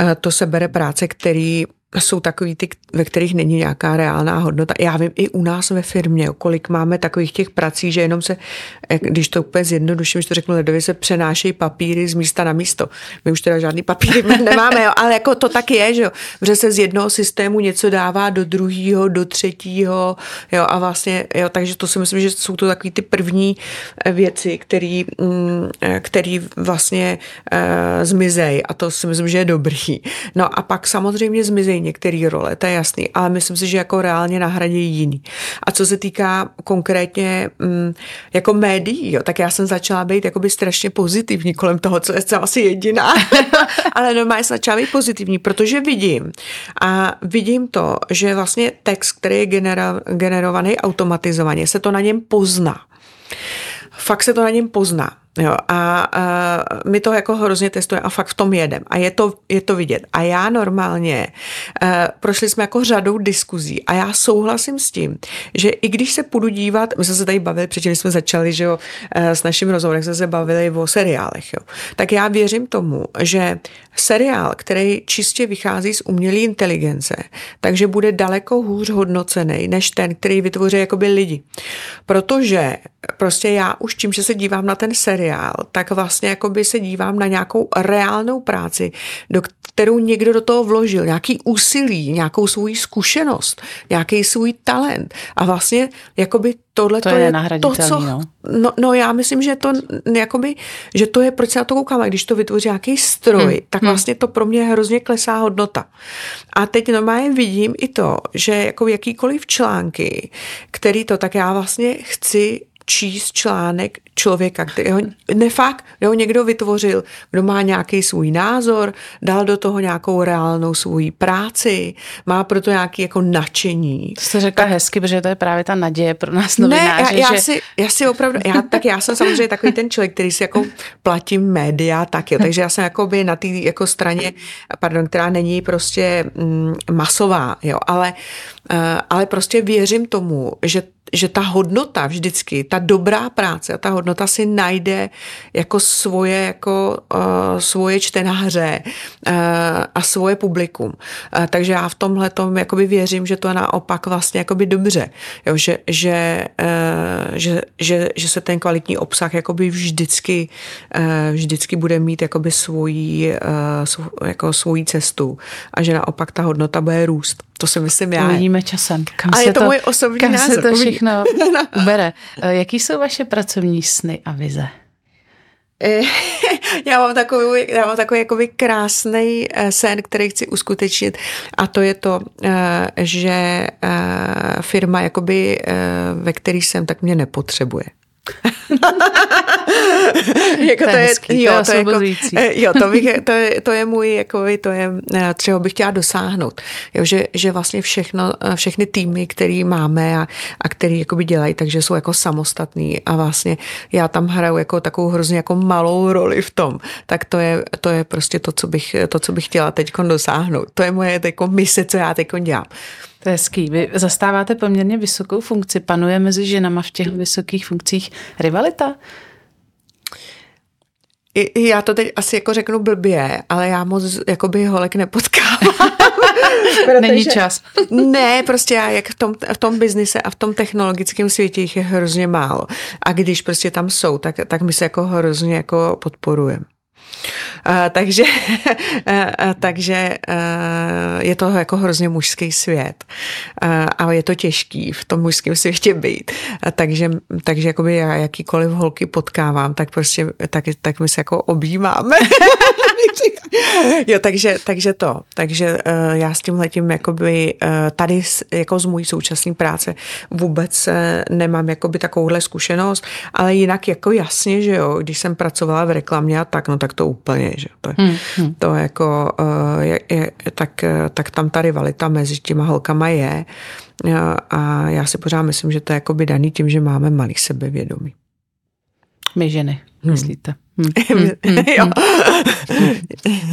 eh, to sebere práce, který jsou takový ty, ve kterých není nějaká reálná hodnota. Já vím i u nás ve firmě, kolik máme takových těch prací, že jenom se, když to úplně zjednoduším, že to řeknu ledově, se přenášejí papíry z místa na místo. My už teda žádný papíry nemáme, jo, ale jako to tak je, že jo, že se z jednoho systému něco dává do druhého, do třetího, jo, a vlastně, jo, takže to si myslím, že jsou to takový ty první eh, věci, který, mm, eh, který vlastně uh, zmizej a to si myslím, že je dobrý. No a pak samozřejmě zmizej některé role, to je jasný, ale myslím si, že jako reálně nahradí jiný. A co se týká konkrétně mm, jako médií, jo, tak já jsem začala být jakoby strašně pozitivní kolem toho, co je asi jediná, ale normálně jsem začala být pozitivní, protože vidím a vidím to, že vlastně text, který je genero, generovaný automatizovaně, se to na něm pozná. Fakt se to na něm pozná. Jo, a, a my to jako hrozně testujeme a fakt v tom jedem. A je to, je to vidět. A já normálně, uh, prošli jsme jako řadou diskuzí a já souhlasím s tím, že i když se půjdu dívat, my jsme se tady bavili, předtím jsme začali, že jo, uh, s naším rozhovorem jsme se bavili o seriálech, jo. Tak já věřím tomu, že seriál, který čistě vychází z umělé inteligence, takže bude daleko hůř hodnocený, než ten, který vytvoří jakoby lidi. Protože prostě já už tím, že se dívám na ten seriál, tak vlastně jakoby se dívám na nějakou reálnou práci, do kterou někdo do toho vložil, nějaký úsilí, nějakou svou zkušenost, nějaký svůj talent. A vlastně jakoby tohle to, to je, je to, co... No. no. No, já myslím, že to, jakoby, že to je, proč se na to koukám, a když to vytvoří nějaký stroj, hmm. tak hmm. vlastně to pro mě hrozně klesá hodnota. A teď normálně vidím i to, že jako jakýkoliv články, který to, tak já vlastně chci číst článek člověka, který ho, ne fakt, ho někdo vytvořil, kdo má nějaký svůj názor, dal do toho nějakou reálnou svůj práci, má proto nějaký jako nadšení. To jste řekla tak, hezky, protože to je právě ta naděje pro nás novináře. Ne, já, já, že... si, já si opravdu, já, tak já jsem samozřejmě takový ten člověk, který si jako platím média, tak jo, takže já jsem jako by na té jako straně, pardon, která není prostě mm, masová, jo, ale, uh, ale prostě věřím tomu, že že ta hodnota vždycky, ta dobrá práce a ta hodnota si najde jako svoje, jako, uh, svoje čtenáře uh, a svoje publikum. Uh, takže já v tomhle tom jakoby věřím, že to je naopak vlastně jakoby dobře, jo, že, že, uh, že, že, že, se ten kvalitní obsah jakoby vždycky, uh, vždycky bude mít jakoby svoji, uh, svou, jako svoji cestu a že naopak ta hodnota bude růst. To si myslím já. Uvidíme časem. Kam a se je to, to můj osobní kam názor. se to všechno ubere. Eh, jaký jsou vaše pracovní sny a vize? Eh, já mám takový, já mám takový jakoby krásný eh, sen, který chci uskutečnit a to je to, že firma, jakoby, ve které jsem, tak mě nepotřebuje. jako to, je, hezký, jo, to, je jako, eh, jo, to, bych, to, je, to je můj, jako, to je, eh, třeba bych chtěla dosáhnout, jo, že, že vlastně všechno, eh, všechny týmy, které máme a, a který jakoby dělají, takže jsou jako samostatný a vlastně já tam hraju jako takovou hrozně jako malou roli v tom, tak to je, to je prostě to, co bych, to, co bych chtěla teď dosáhnout. To je moje jako mise, co já teď dělám. To je hezký. Vy zastáváte poměrně vysokou funkci. Panuje mezi ženama v těch vysokých funkcích rivalita? I, já to teď asi jako řeknu blbě, ale já moc jakoby holek nepotkávám. Není čas. ne, prostě já jak v tom, v tom biznise a v tom technologickém světě jich je hrozně málo. A když prostě tam jsou, tak, tak my se jako hrozně jako podporujeme. Uh, takže uh, takže uh, je to jako hrozně mužský svět a je to těžký v tom mužském světě být. Takže, takže jakoby já jakýkoliv holky potkávám, tak prostě tak, tak my se jako objímáme. jo, takže, takže to. Takže uh, já s tím letím jakoby uh, tady jako z mojí současné práce vůbec uh, nemám jakoby takovouhle zkušenost, ale jinak jako jasně, že jo, když jsem pracovala v reklamě a tak, no tak to úplně, že to, hmm, hmm. to jako uh, je, je, tak, tak tam ta rivalita mezi těma holkama je a já si pořád myslím, že to je jakoby daný tím, že máme malý sebevědomí. My ženy, hmm. myslíte? Hmm. Hmm. Hmm.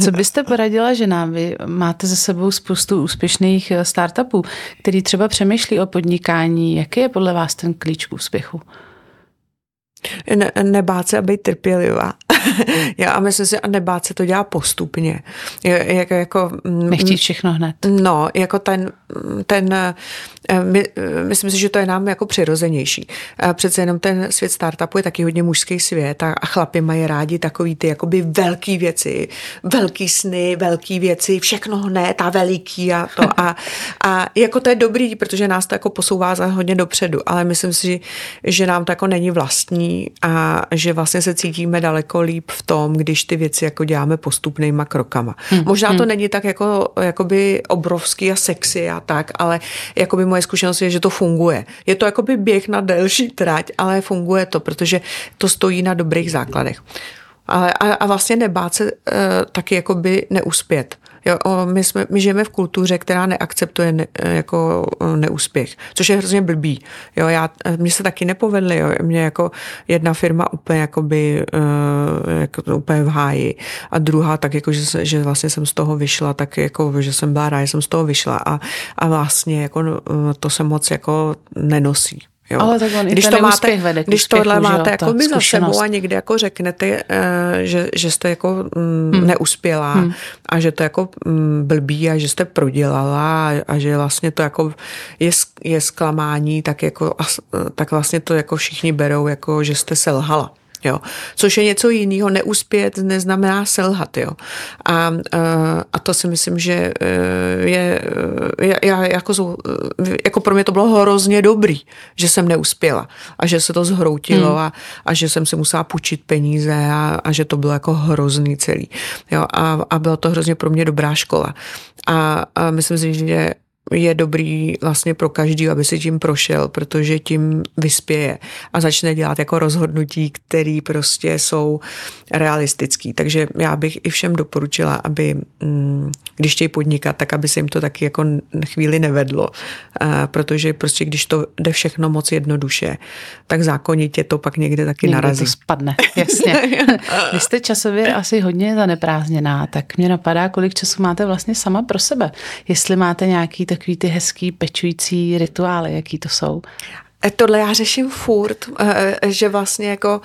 Co byste poradila ženám? Vy máte za sebou spoustu úspěšných eh, startupů, který třeba přemýšlí o podnikání. Jaký je podle vás ten klíč k úspěchu? Ne, nebát se a být trpělivá. Já a myslím si, a nebát se to dělá postupně. Jako, jako, Nechtít všechno hned. No, jako ten, ten eh, my, myslím si, že to je nám jako přirozenější. Eh, přece jenom ten svět startupu je taky hodně mužský svět a, a chlapi mají rádi takový ty jakoby velký věci, velký sny, velký věci, všechno hned a veliký a to. A, a jako to je dobrý, protože nás to jako posouvá za hodně dopředu, ale myslím si, že nám to jako není vlastní a že vlastně se cítíme daleko líp v tom, když ty věci jako děláme postupnýma krokama. Hmm. Možná to hmm. není tak jako jakoby obrovský a sexy a tak, ale jakoby moje zkušenost je, že to funguje. Je to jakoby běh na delší trať, ale funguje to, protože to stojí na dobrých základech. Ale, a, a vlastně nebát se uh, taky jakoby neuspět. Jo, my, jsme, my žijeme v kultuře, která neakceptuje ne, jako neúspěch, což je hrozně blbý. Jo, já, mně se taky nepovedly. Jo. Mě jako jedna firma úplně jakoby, jako úplně v háji a druhá tak jako, že, že vlastně jsem z toho vyšla, tak jako, že jsem ráda, že jsem z toho vyšla a, a vlastně jako to se moc jako nenosí. Jo. Ale tak on když to máte, vede když úspěchu, tohle máte jako by za sebou a někde jako řeknete, eh, že, že jste jako mm, hmm. neuspělá hmm. a že to jako mm, blbý a že jste prodělala a, a že vlastně to jako je, je zklamání, tak, jako, tak vlastně to jako všichni berou, jako že jste selhala. Jo. Což je něco jiného. Neuspět neznamená selhat. Jo. A, eh, a to si myslím, že eh, je, je já, jako, jako pro mě to bylo hrozně dobrý, že jsem neuspěla a že se to zhroutilo hmm. a, a že jsem se musela půjčit peníze a, a že to bylo jako hrozný celý. Jo. A, a byla to hrozně pro mě dobrá škola. A, a myslím si, že je dobrý vlastně pro každý, aby si tím prošel, protože tím vyspěje a začne dělat jako rozhodnutí, které prostě jsou realistický. Takže já bych i všem doporučila, aby mm, když chtějí podnikat, tak aby se jim to taky jako chvíli nevedlo, protože prostě když to jde všechno moc jednoduše, tak zákonitě to pak někde taky někde narazí. to spadne, jasně. Vy jste časově asi hodně zaneprázdněná, tak mě napadá, kolik času máte vlastně sama pro sebe. Jestli máte nějaký takový ty hezký pečující rituály, jaký to jsou? E, tohle já řeším furt, e, e, že vlastně jako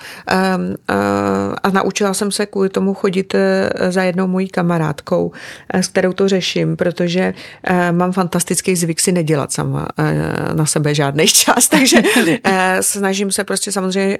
a naučila jsem se kvůli tomu chodit za jednou mojí kamarádkou, s kterou to řeším, protože mám fantastický zvyk si nedělat sama na sebe žádný čas, takže snažím se prostě samozřejmě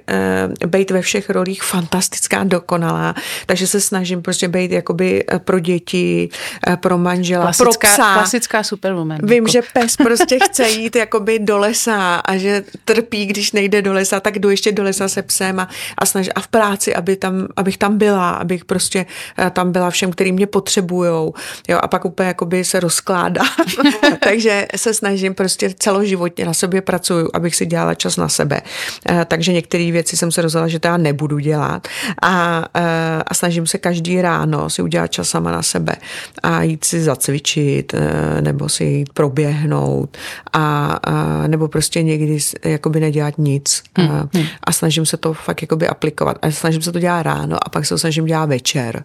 být ve všech rolích fantastická, dokonalá, takže se snažím prostě být jakoby pro děti, pro manžela, klasická, pro psa. Klasická superwoman. Vím, jako. že pes prostě chce jít jakoby do lesa a že trpí, když nejde do lesa, tak jdu ještě do lesa se psem a, a, snaž, a v práci, aby tam, abych tam byla, abych prostě eh, tam byla všem, který mě potřebujou. Jo, a pak úplně jakoby se rozkládá. takže se snažím prostě celoživotně na sobě pracuju, abych si dělala čas na sebe. Eh, takže některé věci jsem se rozhodla, že to já nebudu dělat a, eh, a snažím se každý ráno si udělat čas sama na sebe a jít si zacvičit nebo si jít proběhnout a, a nebo prostě někdy jakoby nedělat nic hmm. a, hmm. a snažím se to fakt jakoby aplikovat. A snažím se to dělat ráno a pak se to snažím dělat večer.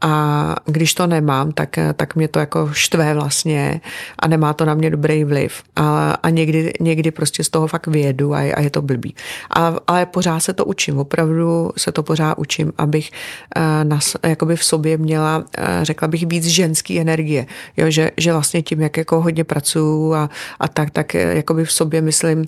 A když to nemám, tak, tak mě to jako štve vlastně a nemá to na mě dobrý vliv. A, a někdy, někdy prostě z toho fakt vyjedu a je, a je to blbý. A, ale pořád se to učím, opravdu se to pořád učím, abych na, jakoby v sobě měla, řekla bych, víc ženský energie. Jo, že, že vlastně tím, jak jako hodně pracuju a, a tak, tak jakoby v sobě, myslím,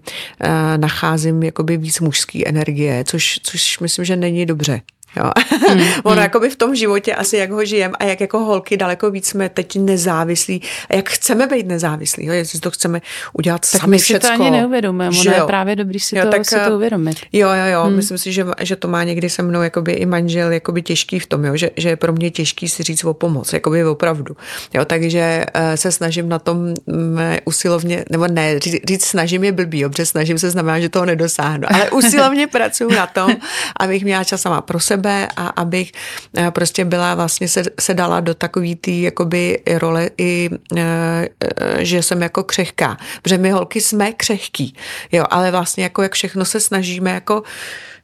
nacházím jakoby víc mužský energie, což, což myslím, že není dobře. Jo. Hmm, ono hmm. jakoby v tom životě asi jak ho žijem a jak jako holky daleko víc jsme teď nezávislí a jak chceme být nezávislí, jo, jestli to chceme udělat tak sami my si to ani neuvědomujeme, ono je právě dobrý si, jo, to, tak, si to uvědomit. Jo, jo, jo, hmm. myslím si, že, že to má někdy se mnou jakoby i manžel jakoby těžký v tom, jo, že, že je pro mě těžký si říct o pomoc, jakoby opravdu. Jo, takže uh, se snažím na tom um, usilovně, nebo ne, říct, říct snažím je blbý, jo, protože snažím se znamená, že toho nedosáhnu, ale usilovně pracuji na tom, abych měla čas sama pro sebe, sebe a abych eh, prostě byla vlastně se, se dala do takový tý jakoby role i, eh, eh, že jsem jako křehká. Protože my holky jsme křehký, jo, ale vlastně jako jak všechno se snažíme jako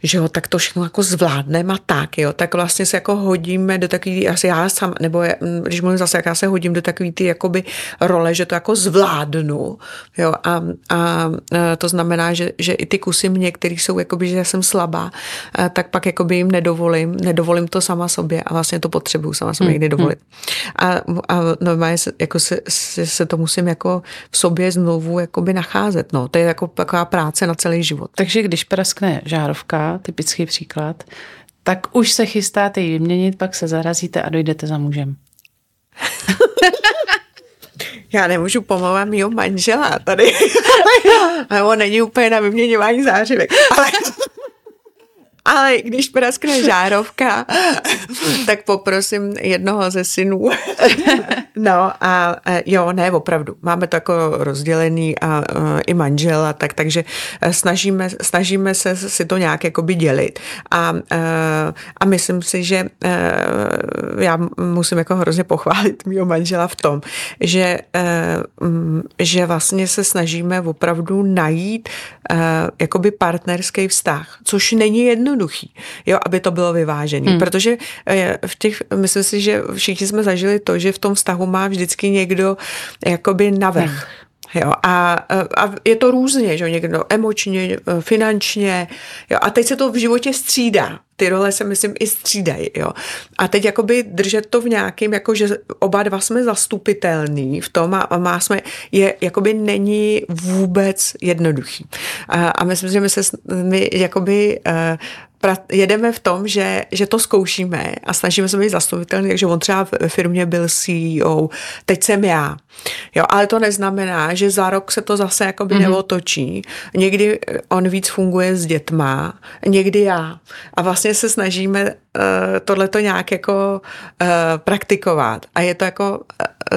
že jo, tak to všechno jako zvládneme a tak, jo, tak vlastně se jako hodíme do takový, asi já sam, nebo je, když mluvím zase, jak já se hodím do takový ty jakoby role, že to jako zvládnu, jo, a, a to znamená, že, že i ty kusy mě, který jsou jakoby, že já jsem slabá, tak pak jakoby jim nedovolím, nedovolím to sama sobě a vlastně to potřebuju sama sobě hmm. někdy dovolit. A, a normálně se, jako se, se, se, to musím jako v sobě znovu jakoby nacházet, no, to je jako taková práce na celý život. Takže když praskne žárovka, typický příklad, tak už se chystáte ji vyměnit, pak se zarazíte a dojdete za mužem. Já nemůžu pomlouvat mýho manžela tady. Ale on není úplně na vyměňování zářivek. Ale ale když praskne žárovka, tak poprosím jednoho ze synů. no a e, jo, ne, opravdu. Máme to jako rozdělený a, a e, i manžel a tak, takže e, snažíme, snažíme se si to nějak jakoby dělit. A, a, a myslím si, že já musím jako hrozně pochválit mýho manžela v tom, že, že vlastně se snažíme opravdu najít jakoby partnerský vztah, což není jedno jednoduchý, jo, aby to bylo vyvážené. Hmm. Protože eh, v těch, myslím si, že všichni jsme zažili to, že v tom vztahu má vždycky někdo jakoby navrh. Hmm. Jo, a, a je to různě, že někdo emočně, finančně, jo, a teď se to v životě střídá. Ty role se, myslím, i střídají, jo. A teď jakoby držet to v nějakým, jako že oba dva jsme zastupitelný v tom a, a má jsme, je, jakoby není vůbec jednoduchý. A, a myslím, že my se, my jakoby uh, jedeme v tom, že, že to zkoušíme a snažíme se být zastupitelný, takže on třeba ve firmě byl CEO, teď jsem já. Jo, ale to neznamená, že za rok se to zase jakoby mm-hmm. neotočí. Někdy on víc funguje s dětma, někdy já. A vlastně se snažíme uh, tohleto nějak jako uh, praktikovat. A je to jako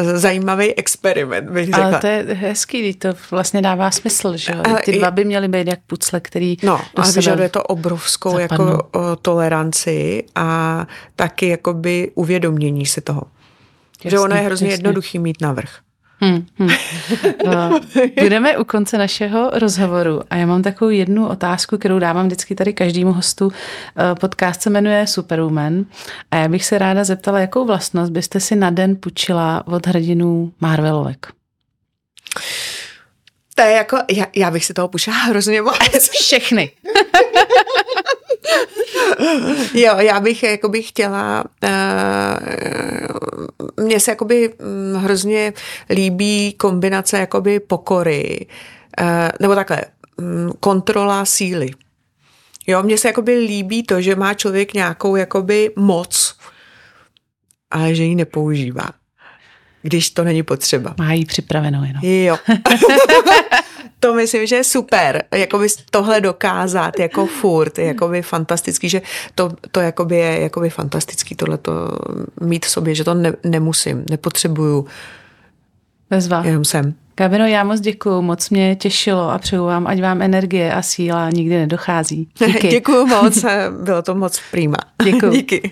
zajímavý experiment, bych řekla. Ale to je hezký, to vlastně dává smysl, že Ty dva by měly být jak pucle, který No, ale vyžaduje to obrovskou zapadnou. jako toleranci a taky jakoby uvědomění si toho. Jasný, že ono je hrozně jasný. jednoduchý mít navrh. Hmm, hmm. No, budeme u konce našeho rozhovoru a já mám takovou jednu otázku, kterou dávám vždycky tady každému hostu. Eh, podcast se jmenuje Superwoman a já bych se ráda zeptala, jakou vlastnost byste si na den půjčila od hrdinů Marvelovek? To je jako, já, já bych si toho půjčila hrozně moc. Všechny. jo, já bych jakoby chtěla, uh, mně se jakoby mm, hrozně líbí kombinace jakoby pokory, uh, nebo takhle, um, kontrola síly. Jo, mně se jakoby líbí to, že má člověk nějakou jakoby moc, ale že ji nepoužívá když to není potřeba. Má jí připravenou jenom. Jo. to myslím, že je super, jakoby tohle dokázat jako furt, jakoby fantastický, že to, to jakoby je jakoby fantastický tohle to mít v sobě, že to ne, nemusím, nepotřebuju. Bezva. Jenom jsem. Gabino, já moc děkuju, moc mě těšilo a přeju vám, ať vám energie a síla nikdy nedochází. Díky. děkuju moc, bylo to moc prýma. Děkuju. Díky.